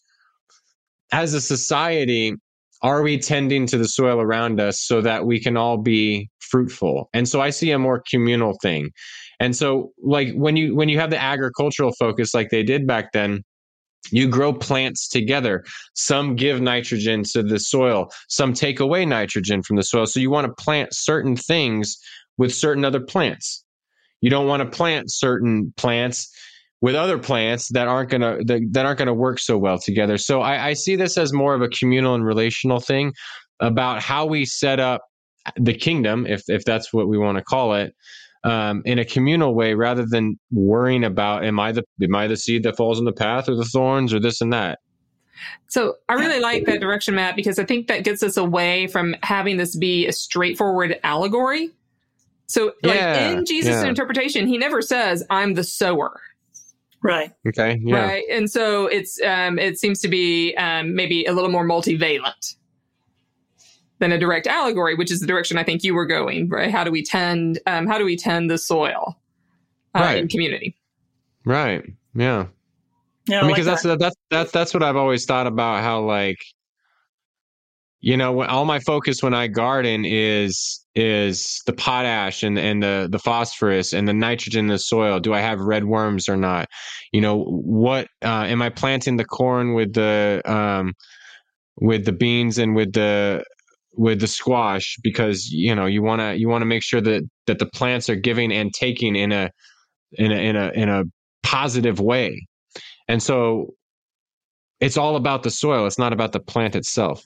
as a society are we tending to the soil around us so that we can all be fruitful? And so I see a more communal thing. And so like when you when you have the agricultural focus like they did back then, you grow plants together. Some give nitrogen to the soil, some take away nitrogen from the soil. So you want to plant certain things with certain other plants. You don't want to plant certain plants with other plants that aren't gonna that, that aren't gonna work so well together. So I, I see this as more of a communal and relational thing about how we set up the kingdom, if if that's what we want to call it, um, in a communal way, rather than worrying about am I the am I the seed that falls in the path or the thorns or this and that. So I really like that direction, Matt, because I think that gets us away from having this be a straightforward allegory. So, like Yeah, in Jesus' yeah. interpretation, he never says, "I'm the sower." right. Okay, yeah, right and so it's um it seems to be um maybe a little more multivalent than a direct allegory which is the direction i think you were going right how do we tend um how do we tend the soil uh, Right. in community right, yeah. Yeah, I mean, like because that's that. that's that's that's what I've always thought about. How like, you know, when, all my focus when I garden is is the potash and and the the phosphorus and the nitrogen in the soil. Do I have red worms or not? You know, what uh, am I planting the corn with the um with the beans and with the with the squash because you know you want to you want to make sure that that the plants are giving and taking in a in a in a in a positive way and so it's all about the soil. It's not about the plant itself.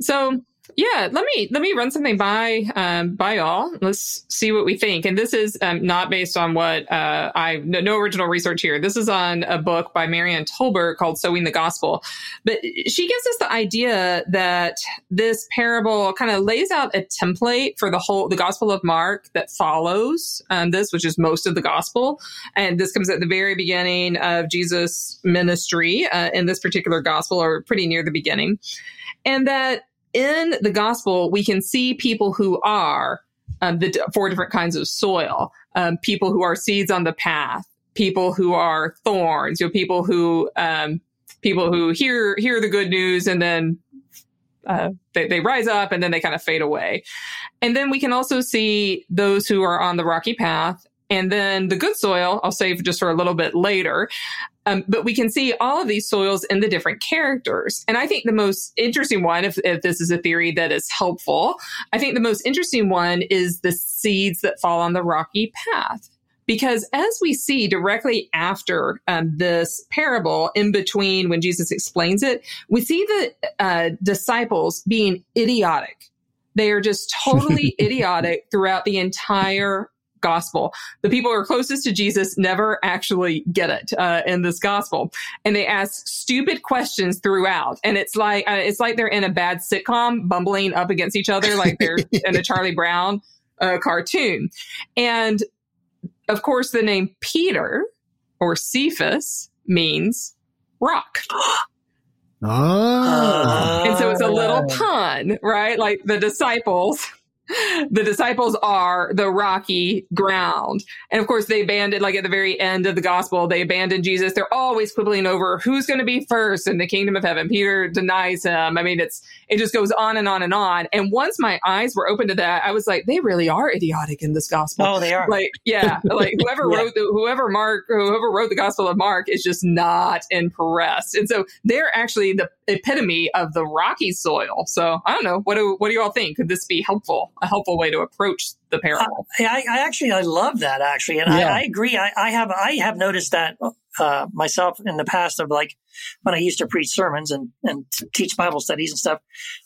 so yeah let me let me run something by um by y'all. Let's see what we think. And this is um, not based on what uh i no, no original research here. This is on a book by Mary Ann Tolbert called sowing the gospel. But she gives us the idea that this parable kind of lays out a template for the whole the gospel of mark that follows um, this which is most of the gospel. And this comes at the very beginning of jesus ministry uh, in this particular gospel or pretty near the beginning. And that in the gospel, we can see people who are um, the d- four different kinds of soil, um, people who are seeds on the path, people who are thorns, you know, people who um, people who hear hear the good news and then uh, they, they rise up and then they kind of fade away. And then we can also see those who are on the rocky path. And then the good soil, I'll save just for a little bit later. Um, but we can see all of these soils in the different characters. And I think the most interesting one, if, if this is a theory that is helpful, I think the most interesting one is the seeds that fall on the rocky path. Because as we see directly after um, this parable, in between when Jesus explains it, we see the uh, disciples being idiotic. They are just totally idiotic throughout the entire gospel. The people who are closest to Jesus never actually get it uh, in this gospel, and they ask stupid questions throughout. And it's like uh, it's like they're in a bad sitcom, bumbling up against each other, like they're in a Charlie Brown uh, cartoon. And of course, the name Peter or Cephas means rock. Ah. And so it's a little Ah. pun, right? Like the disciples the disciples are the rocky ground. And of course, they abandoned, like at the very end of the gospel, they abandoned Jesus. They're always quibbling over who's going to be first in the kingdom of heaven. Peter denies him. I mean, it's, it just goes on and on and on. And once my eyes were open to that, I was like, they really are idiotic in this gospel. Oh, they are. Like, yeah, like whoever yeah. wrote the, whoever Mark, whoever wrote the gospel of Mark is just not impressed. And so they're actually the epitome of the rocky soil. So I don't know. What do, what do you all think? Could this be helpful? A helpful way to approach the parable? Uh, I, I, actually, I love that actually. And yeah. I, I, agree. I, I, have, I have noticed that, uh, myself in the past of like when I used to preach sermons and, and teach Bible studies and stuff.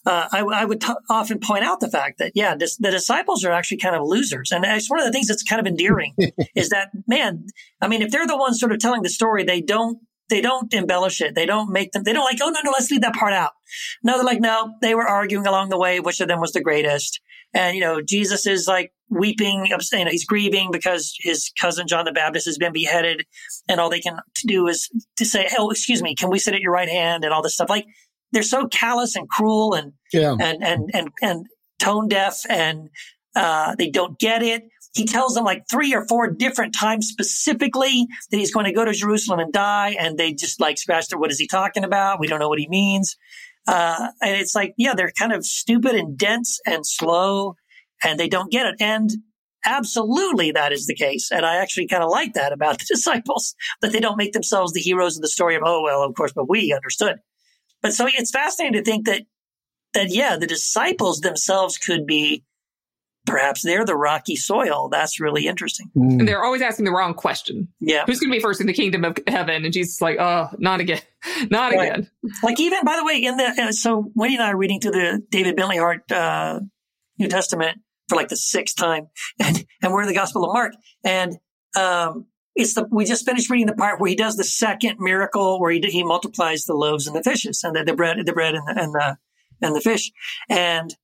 Uh, I, I, would t- often point out the fact that, yeah, this, the disciples are actually kind of losers. And it's one of the things that's kind of endearing is that, man, I mean, if they're the ones sort of telling the story, they don't they don't embellish it. They don't make them, they don't like, oh, no, no, let's leave that part out. No, they're like, no, they were arguing along the way, which of them was the greatest. And, you know, Jesus is like weeping, you know, he's grieving because his cousin John the Baptist has been beheaded. And all they can do is to say, oh, excuse me, can we sit at your right hand and all this stuff? Like they're so callous and cruel and, yeah. and, and, and, and tone deaf and, uh, they don't get it. He tells them like three or four different times specifically that he's going to go to Jerusalem and die. And they just like scratch their, what is he talking about? We don't know what he means. Uh, and it's like, yeah, they're kind of stupid and dense and slow and they don't get it. And absolutely that is the case. And I actually kind of like that about the disciples, that they don't make themselves the heroes of the story of, oh, well, of course, but we understood. But so it's fascinating to think that, that, yeah, the disciples themselves could be perhaps they're the rocky soil. That's really interesting. And they're always asking the wrong question. Yeah. Who's going to be first in the kingdom of heaven? And Jesus is like, oh, not again. Not right. again. Like even, by the way, in the, uh, so Wendy and I are reading through the David Bentley Hart, uh, New Testament for like the sixth time. And, and we're in the Gospel of Mark. And, um, it's the, we just finished reading the part where he does the second miracle where he, he multiplies the loaves and the fishes and the, the bread, the bread and the, and the, and the fish. And,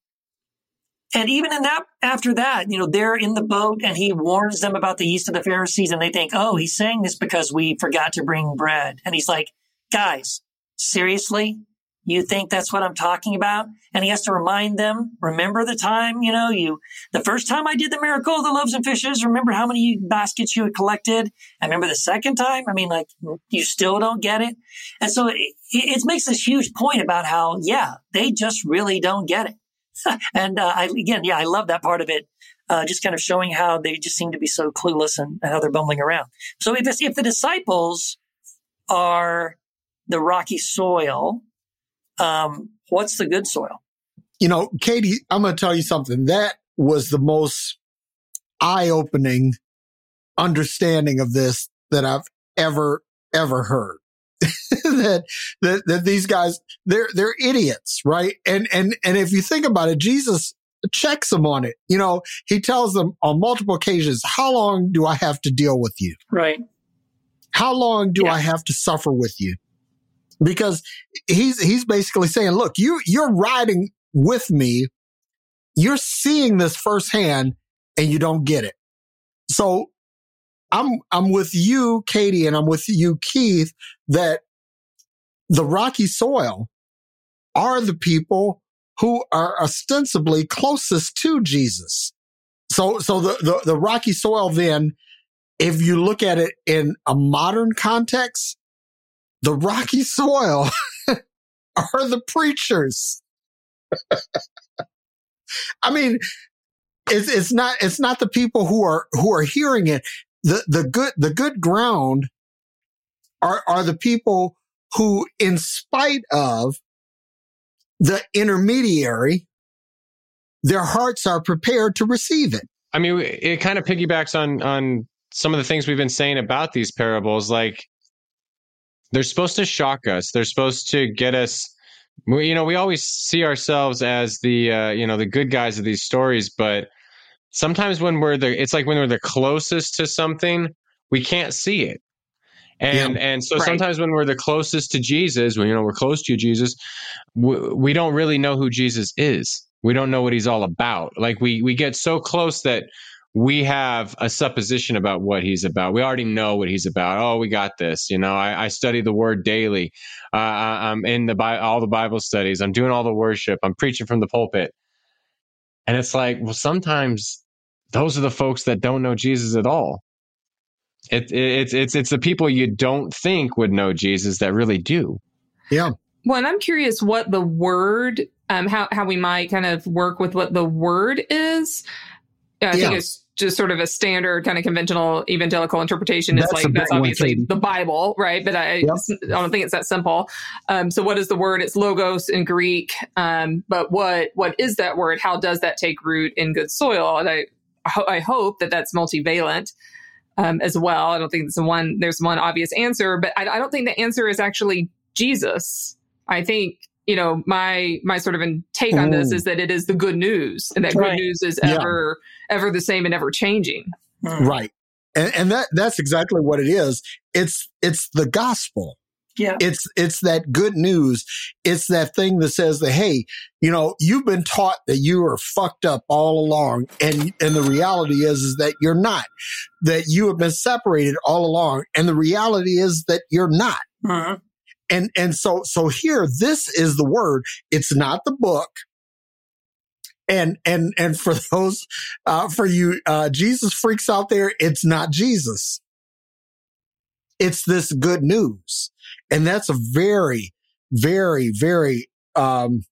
and even in that, after that, you know, they're in the boat and he warns them about the yeast of the Pharisees and they think, oh, he's saying this because we forgot to bring bread. And he's like, guys, seriously? You think that's what I'm talking about? And he has to remind them, remember the time, you know, you, the first time I did the miracle of the loaves and fishes, remember how many baskets you had collected? I remember the second time. I mean, like, you still don't get it. And so it, it makes this huge point about how, yeah, they just really don't get it. and uh, I, again, yeah, I love that part of it. Uh, just kind of showing how they just seem to be so clueless and, how they're bumbling around. So if, if the disciples are the rocky soil, um, what's the good soil? You know, Katie, I'm going to tell you something. That was the most eye opening understanding of this that I've ever, ever heard. that, that, that these guys, they're, they're idiots, right? And, and, and if you think about it, Jesus checks them on it. You know, he tells them on multiple occasions, how long do I have to deal with you? Right. How long do yeah. I have to suffer with you? Because he's, he's basically saying, look, you, you're riding with me. You're seeing this firsthand and you don't get it. So I'm, I'm with you, Katie, and I'm with you, Keith, that the rocky soil are the people who are ostensibly closest to Jesus. So, so the, the, the rocky soil then, if you look at it in a modern context, the rocky soil are the preachers. I mean, it's, it's not, it's not the people who are, who are hearing it the, the good, the good ground are, are the people who, in spite of the intermediary, their hearts are prepared to receive it. I mean, it kind of piggybacks on, on some of the things we've been saying about these parables. Like they're supposed to shock us. They're supposed to get us we, you know we always see ourselves as the uh, you know the good guys of these stories but sometimes when we're the it's like when we're the closest to something we can't see it and yeah, and so right. sometimes when we're the closest to jesus when you know we're close to you, jesus we, we don't really know who jesus is we don't know what he's all about like we we get so close that we have a supposition about what he's about. We already know what he's about. Oh, we got this. You know, I, I study the word daily. Uh, I'm in the all the Bible studies. I'm doing all the worship. I'm preaching from the pulpit And it's like, well, sometimes those are the folks that don't know Jesus at all. It, it, it's it's it's the people you don't think would know Jesus that really do. Yeah. Well, and I'm curious what the word, um, how how we might kind of work with what the word is. I Yeah. think it's just sort of a standard kind of conventional evangelical interpretation. It's That's a like that's obviously the Bible, right? But I, Yep. I don't think it's that simple. Um, so what is the word? It's logos in Greek. Um, but what what is that word? How does that take root in good soil? And I I ho- I hope that that's multivalent. Um, as well, I don't think there's one there's one obvious answer, but I, I don't think the answer is actually Jesus. I think you know my my sort of take on this is that it is the good news, and that Right. good news is Yeah. ever ever the same and ever changing. Mm. Right. And, and that, that's exactly what it is. It's, it's the gospel. Yeah. It's, it's that good news. It's that thing that says that, hey, you know, you've been taught that you are fucked up all along. And, and the reality is, is that you're not, that you have been separated all along. And the reality is that you're not. Mhm. And, and so, so here, this is the word. It's not the book. And, and, and for those, uh, for you, uh, Jesus freaks out there, it's not Jesus. It's this good news. And that's a very, very, very, um,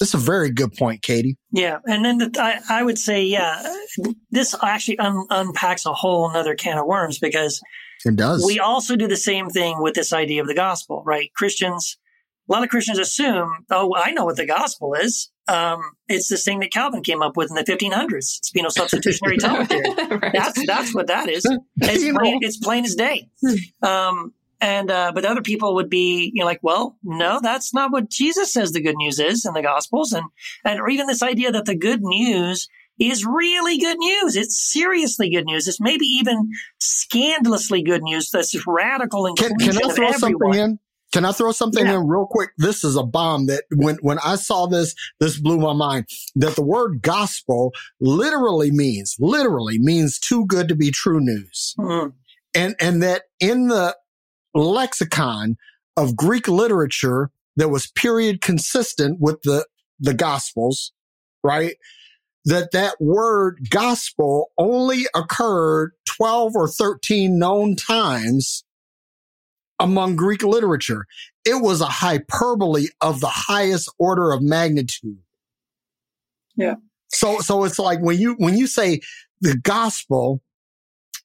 that's a very good point, Katie. Yeah, and then the, I, I would say, yeah, this actually un, unpacks a whole another can of worms because It does. we also do the same thing with this idea of the gospel, right? Christians, a lot of Christians assume, oh, I know what the gospel is. Um, it's this thing that Calvin came up with in the 1500s. It's penal substitutionary atonement theory. Right. That's that's what that is. It's plain, it's plain as day. Um, and uh, but other people would be you know like, well, no, that's not what Jesus says the good news is in the Gospels, and and or even this idea that the good news is really good news. It's seriously good news. It's maybe even scandalously good news. That's just radical Can, can I throw something in? Can I throw something Yeah. in real quick? This is a bomb that when, when I saw this, this blew my mind that the word gospel literally means, literally means too good to be true news. Mm, And, and that in the lexicon of Greek literature that was period consistent with the, the gospels, right? That that word gospel only occurred 12 or 13 known times among Greek literature. It was a hyperbole of the highest order of magnitude. Yeah. So, so it's like when you, when you say the gospel,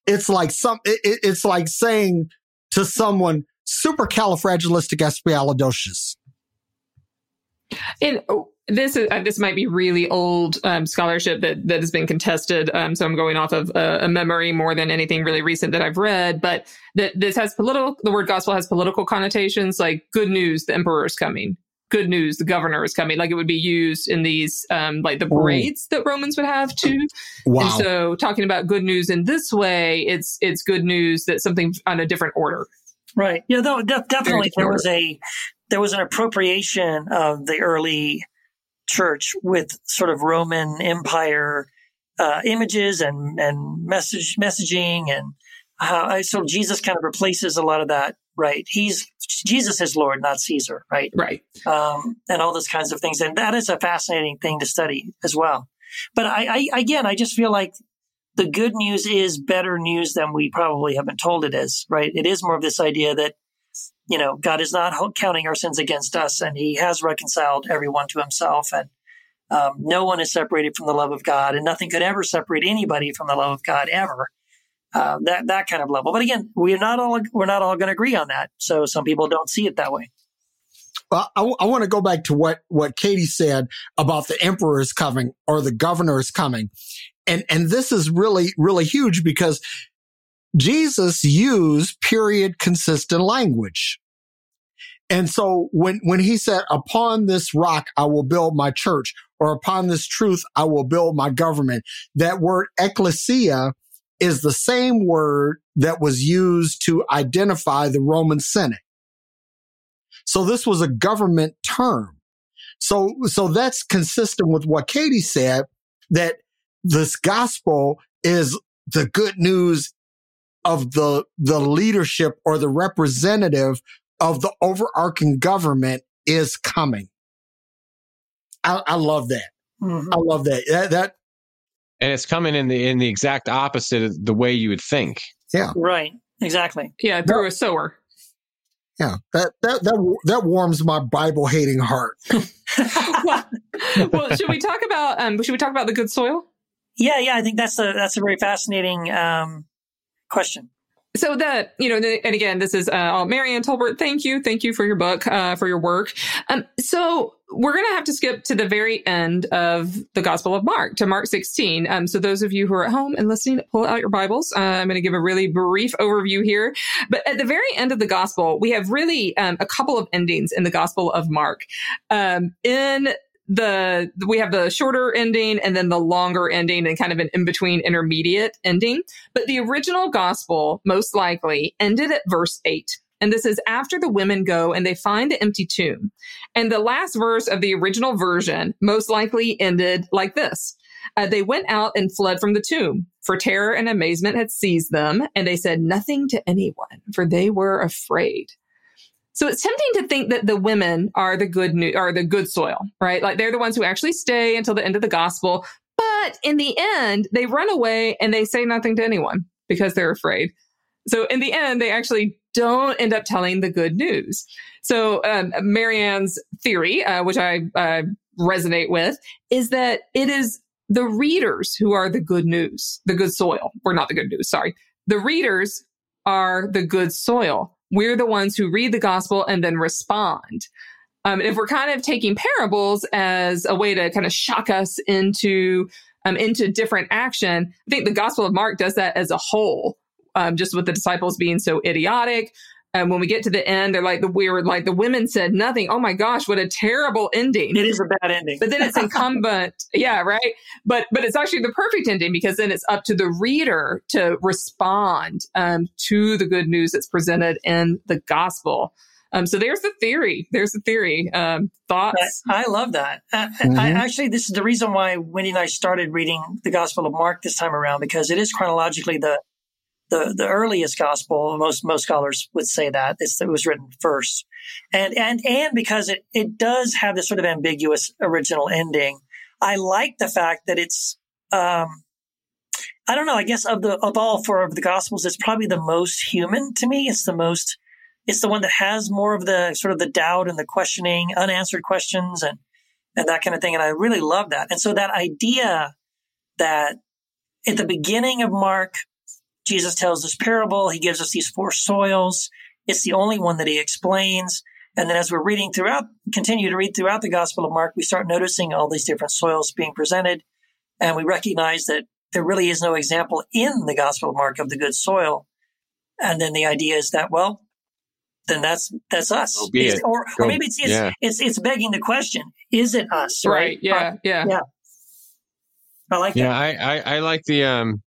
it's like some, it, it- it's like saying to someone supercalifragilisticexpialidocious. And oh, this is uh, this might be really old um, scholarship that that has been contested. Um, so I'm going off of uh, a memory more than anything really recent that I've read. But that this has political. The word gospel has political connotations, like good news, the emperor is coming. Good news, the governor is coming. Like it would be used in these um, like the parades that Romans would have too. Wow. And so talking about good news in this way, it's it's good news that something on a different order. Right. Yeah. Though de- definitely there Very was a there was an appropriation of the early church with sort of Roman Empire uh, images and and message messaging and how so Jesus kind of replaces a lot of that. Right. He's Jesus is Lord, not Caesar. Right. Right. um, and all those kinds of things. And that is a fascinating thing to study as well. But I, I again, I just feel like the good news is better news than we probably have been told it is. Right? It is more of this idea that you know God is not counting our sins against us, and He has reconciled everyone to Himself, and um, no one is separated from the love of God, and nothing could ever separate anybody from the love of God ever. Uh, that that kind of level. But again, we're not all we're not all going to agree on that. So some people don't see it that way. Well, I, want to go back to what, what Katie said about the emperor is coming or the governor is coming. And, and this is really, really huge because Jesus used period consistent language. And so when, when he said, upon this rock, I will build my church or upon this truth, I will build my government, that word ecclesia is the same word that was used to identify the Roman Senate. So this was a government term. So, so that's consistent with what Katie said that this gospel is the good news of the, the leadership or the representative of the overarching government is coming. I, I love that. Mhm. I love that. That, that and it's coming in the in the exact opposite of the way you would think. Yeah. Right. Exactly. Yeah, through a sower. yeah, that that that that warms my Bible hating heart. well, well, should we talk about um should we talk about the good soil? yeah. Yeah. I think that's a that's a very fascinating um, question. So that you know, and again, this is uh, Mary Ann Tolbert. Thank you, thank you for your book, uh, for your work. Um, so we're going to have to skip to the very end of the Gospel of Mark, to Mark 16. Um, so those of you who are at home and listening, pull out your Bibles. Uh, I'm going to give a really brief overview here. But at the very end of the Gospel, we have really um, a couple of endings in the Gospel of Mark. Um, in the we have the shorter ending and then the longer ending and kind of an in between intermediate ending. But the original gospel most likely ended at verse 8. And this is after the women go and they find the empty tomb. And the last verse of the original version most likely ended like this. Uh, they went out and fled from the tomb, for terror and amazement had seized them, and they said nothing to anyone, for they were afraid. So it's tempting to think that the women are the good new, are the good soil, right? Like they're the ones who actually stay until the end of the gospel. But in the end, they run away and they say nothing to anyone because they're afraid. So in the end, they actually don't end up telling the good news. So um, Mary Ann's theory, uh, which I uh, resonate with, is that it is the readers who are the good news, the good soil, We're not the good news. Sorry, the readers are the good soil. We're the ones who read the gospel and then respond. Um, if we're kind of taking parables as a way to kind of shock us into um, into different action, I think the Gospel of Mark does that as a whole. Um, just with the disciples being so idiotic, and when we get to the end, they're like the we were like the women said nothing. Oh my gosh, what a terrible ending! It is a bad ending. But then it's incumbent, yeah, right. But but it's actually the perfect ending because then it's up to the reader to respond um, to the good news that's presented in the gospel. Um, so there's the theory. There's the theory. Um, thoughts? I, I love that. I, I Mhm. actually, this is the reason why Wendy and I started reading the Gospel of Mark this time around because it is chronologically the the, the earliest gospel. Most most scholars would say that it's, it was written first, and and and because it it does have this sort of ambiguous original ending. I like the fact that it's. Um, I don't know. I guess of the of all four of the gospels, it's probably the most human to me. It's the most. It's the one that has more of the sort of the doubt and the questioning, unanswered questions, and and that kind of thing. And I really love that. And so that idea that at the beginning of Mark, Jesus tells this parable. He gives us these four soils. It's the only one that he explains. And then as we're reading throughout, continue to read throughout the Gospel of Mark, we start noticing all these different soils being presented. And we recognize that there really is no example in the Gospel of Mark of the good soil. And then the idea is that, well, then that's that's us. So it. Or, or maybe it's it's, yeah. it's it's begging the question: Is it us? Right? right. Yeah. Yeah. Yeah. I like Yeah, that. I, I, I like the um,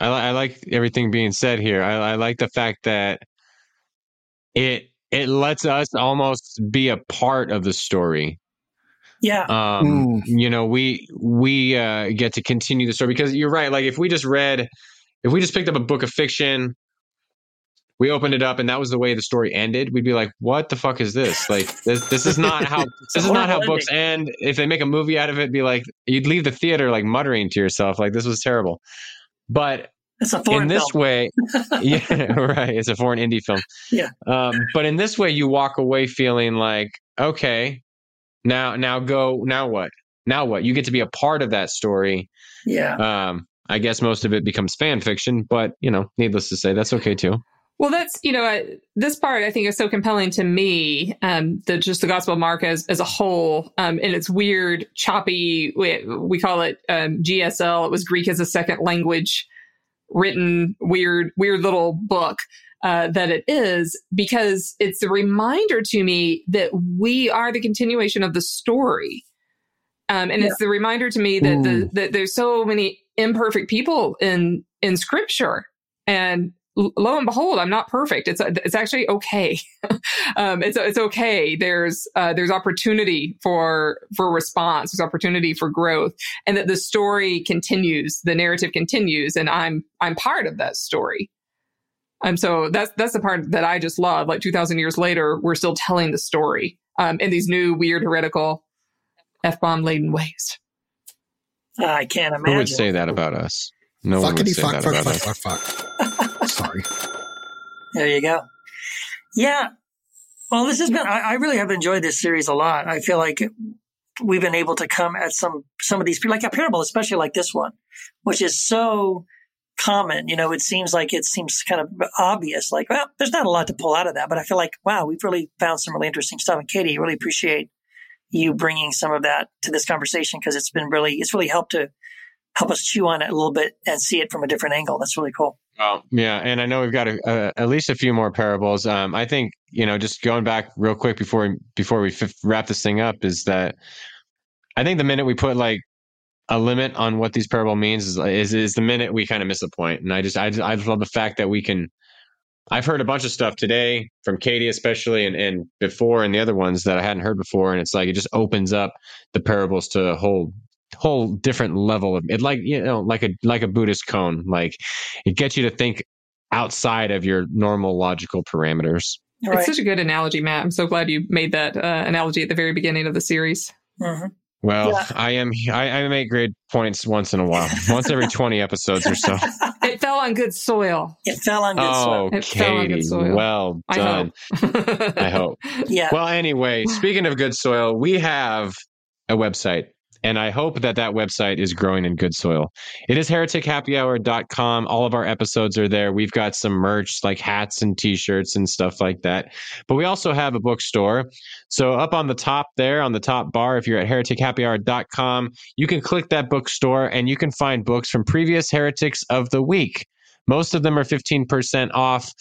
I, li- I like everything being said here. I, I like the fact that it it lets us almost be a part of the story. Yeah. Um, you know, we we uh, get to continue the story because you're right. Like if we just read, if we just picked up a book of fiction, we opened it up and that was the way the story ended, we'd be like, "What the fuck is this? Like this this is not how this is not how horrible books end." If they make a movie out of it, be like, you'd leave the theater like muttering to yourself, like this was terrible. But It's a foreign in this film. way, yeah, right. It's a foreign indie film. Yeah. Um, but in this way, you walk away feeling like, okay, now, now go, now what? Now what? You get to be a part of that story. Yeah. Um, I guess most of it becomes fan fiction, but you know, needless to say, that's okay too. Well, that's you know uh, this part I think is so compelling to me. Um, the just the Gospel of Mark as as a whole, um, and it's weird, choppy. We, we call it um, GSL. It was Greek as a second language, written weird, weird little book uh, that it is because it's a reminder to me that we are the continuation of the story. Um, and it's the reminder to me that the, that there's so many imperfect people in in Scripture, and lo and behold, I'm not perfect. It's it's actually okay. um, it's it's okay. There's uh, there's opportunity for for response. There's opportunity for growth, and that the story continues. The narrative continues, and I'm I'm part of that story. Um, so that's that's the part that I just love. Like 2,000 years later, we're still telling the story um, in these new, weird, heretical, f bomb laden ways. I can't imagine. Who would say that about us? No one would say fuck, that fuck, about fuck, us. Sorry. There you go. Yeah. Well, this has been, I, I really have enjoyed this series a lot. I feel like we've been able to come at some, some of these, like a parable, especially like this one, which is so common. You know, it seems like it seems kind of obvious. Like, well, there's not a lot to pull out of that, but I feel like, wow, we've really found some really interesting stuff. And Katie, I really appreciate you bringing some of that to this conversation because it's been really, it's really helped to help us chew on it a little bit and see it from a different angle. That's really cool. Oh, yeah, and I know we've got a, uh, at least a few more parables. Um, I think you know, just going back real quick before we, before we f- wrap this thing up, is that I think the minute we put like a limit on what these parable means is is, is the minute we kind of miss a point. And I just I just, I just love the fact that we can. I've heard a bunch of stuff today from Katie, especially, and, and before, and the other ones that I hadn't heard before, and it's like it just opens up the parables to a whole whole different level of it like you know like a like a buddhist koan like it gets you to think outside of your normal logical parameters Right. It's such a good analogy, Matt. I'm so glad you made that uh, analogy at the very beginning of the series. Mhm. well Yeah. i am I, I make great points once in a while once every 20 episodes or so It fell on good soil. It fell on good soil. oh It fell on good katie soil. well I done hope. I hope. Yeah. well anyway speaking of good soil we have a website and I hope that that website is growing in good soil. It is heretichappyhour.com. All of our episodes are there. We've got some merch like hats and t-shirts and stuff like that. But we also have a bookstore. So up on the top there, on the top bar, if you're at heretichappyhour.com, you can click that bookstore and you can find books from previous heretics of the week. Most of them are 15% off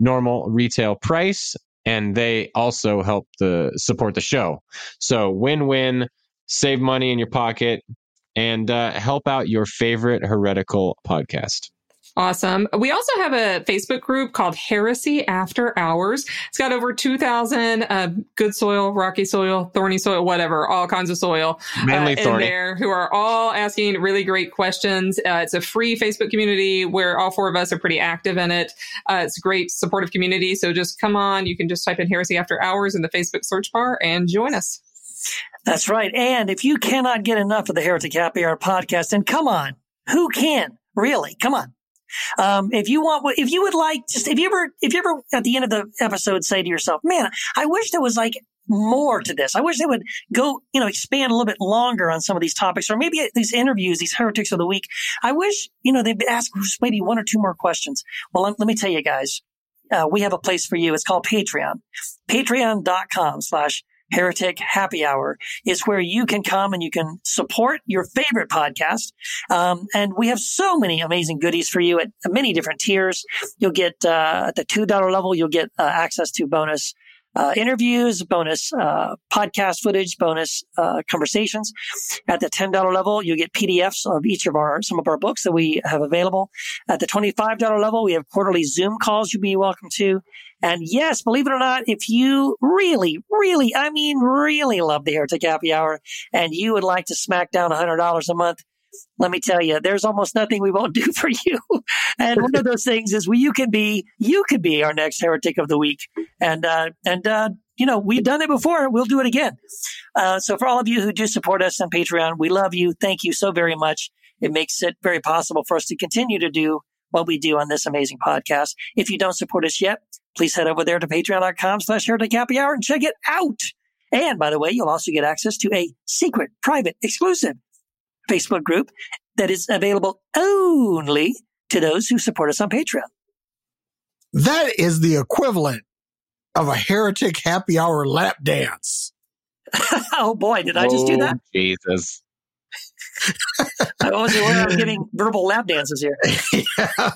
normal retail price and they also help the support the show. So win-win, save money in your pocket and uh, help out your favorite heretical podcast. Awesome. We also have a Facebook group called Heresy After Hours. It's got over 2,000 uh, good soil, rocky soil, thorny soil, whatever, all kinds of soil Mainly uh, in thorny. there who are all asking really great questions. Uh, it's a free Facebook community where all four of us are pretty active in it. Uh, it's a great supportive community. So just come on. You can just type in Heresy After Hours in the Facebook search bar and join us. That's right. And if you cannot get enough of the Heretic Happy Hour podcast, then come on. Who can? Really? Come on. Um, if you want, if you would like, just if you ever, if you ever at the end of the episode say to yourself, man, I wish there was like more to this. I wish they would go, you know, expand a little bit longer on some of these topics or maybe these interviews, these heretics of the week. I wish, you know, they'd ask maybe one or two more questions. Well, let, let me tell you guys, uh, we have a place for you. It's called Patreon. Patreon.com slash Heretic Happy Hour is where you can come and you can support your favorite podcast. Um, and we have so many amazing goodies for you at many different tiers. You'll get uh, at the two dollar level, you'll get uh, access to bonus uh, interviews, bonus uh, podcast footage, bonus uh, conversations. At the ten dollar level, you get PDFs of each of our some of our books that we have available. At the twenty five dollar level, we have quarterly Zoom calls you'll be welcome to. And yes, believe it or not, if you really, really, I mean, really love the Heretic Happy Hour and you would like to smack down $100 a month, let me tell you, there's almost nothing we won't do for you. And one of those things is we, you can be, you could be our next heretic of the week. And, uh, and, uh, you know, we've done it before. We'll do it again. Uh, so for all of you who do support us on Patreon, we love you. Thank you so very much. It makes it very possible for us to continue to do what we do on this amazing podcast. If you don't support us yet, please head over there to patreon.com slash heretic happy hour and check it out. And by the way, you'll also get access to a secret, private, exclusive Facebook group that is available only to those who support us on Patreon. That is the equivalent of a heretic happy hour lap dance. oh boy, did I just do oh, that? Oh, Jesus. I wasn't aware I was giving verbal lap dances here. Yeah.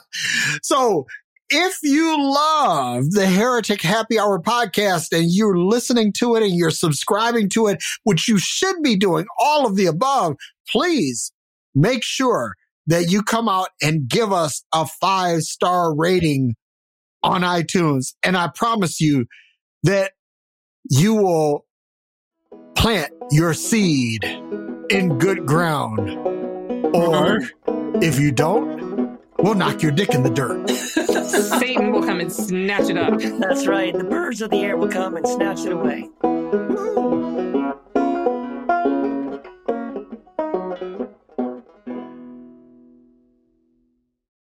So if you love the Heretic Happy Hour podcast and you're listening to it and you're subscribing to it, which you should be doing all of the above, please make sure that you come out and give us a five star rating on iTunes. And I promise you that you will plant your seed in good ground. Or if you don't, We'll knock your dick in the dirt. Satan will come and snatch it up. That's right. The birds of the air will come and snatch it away.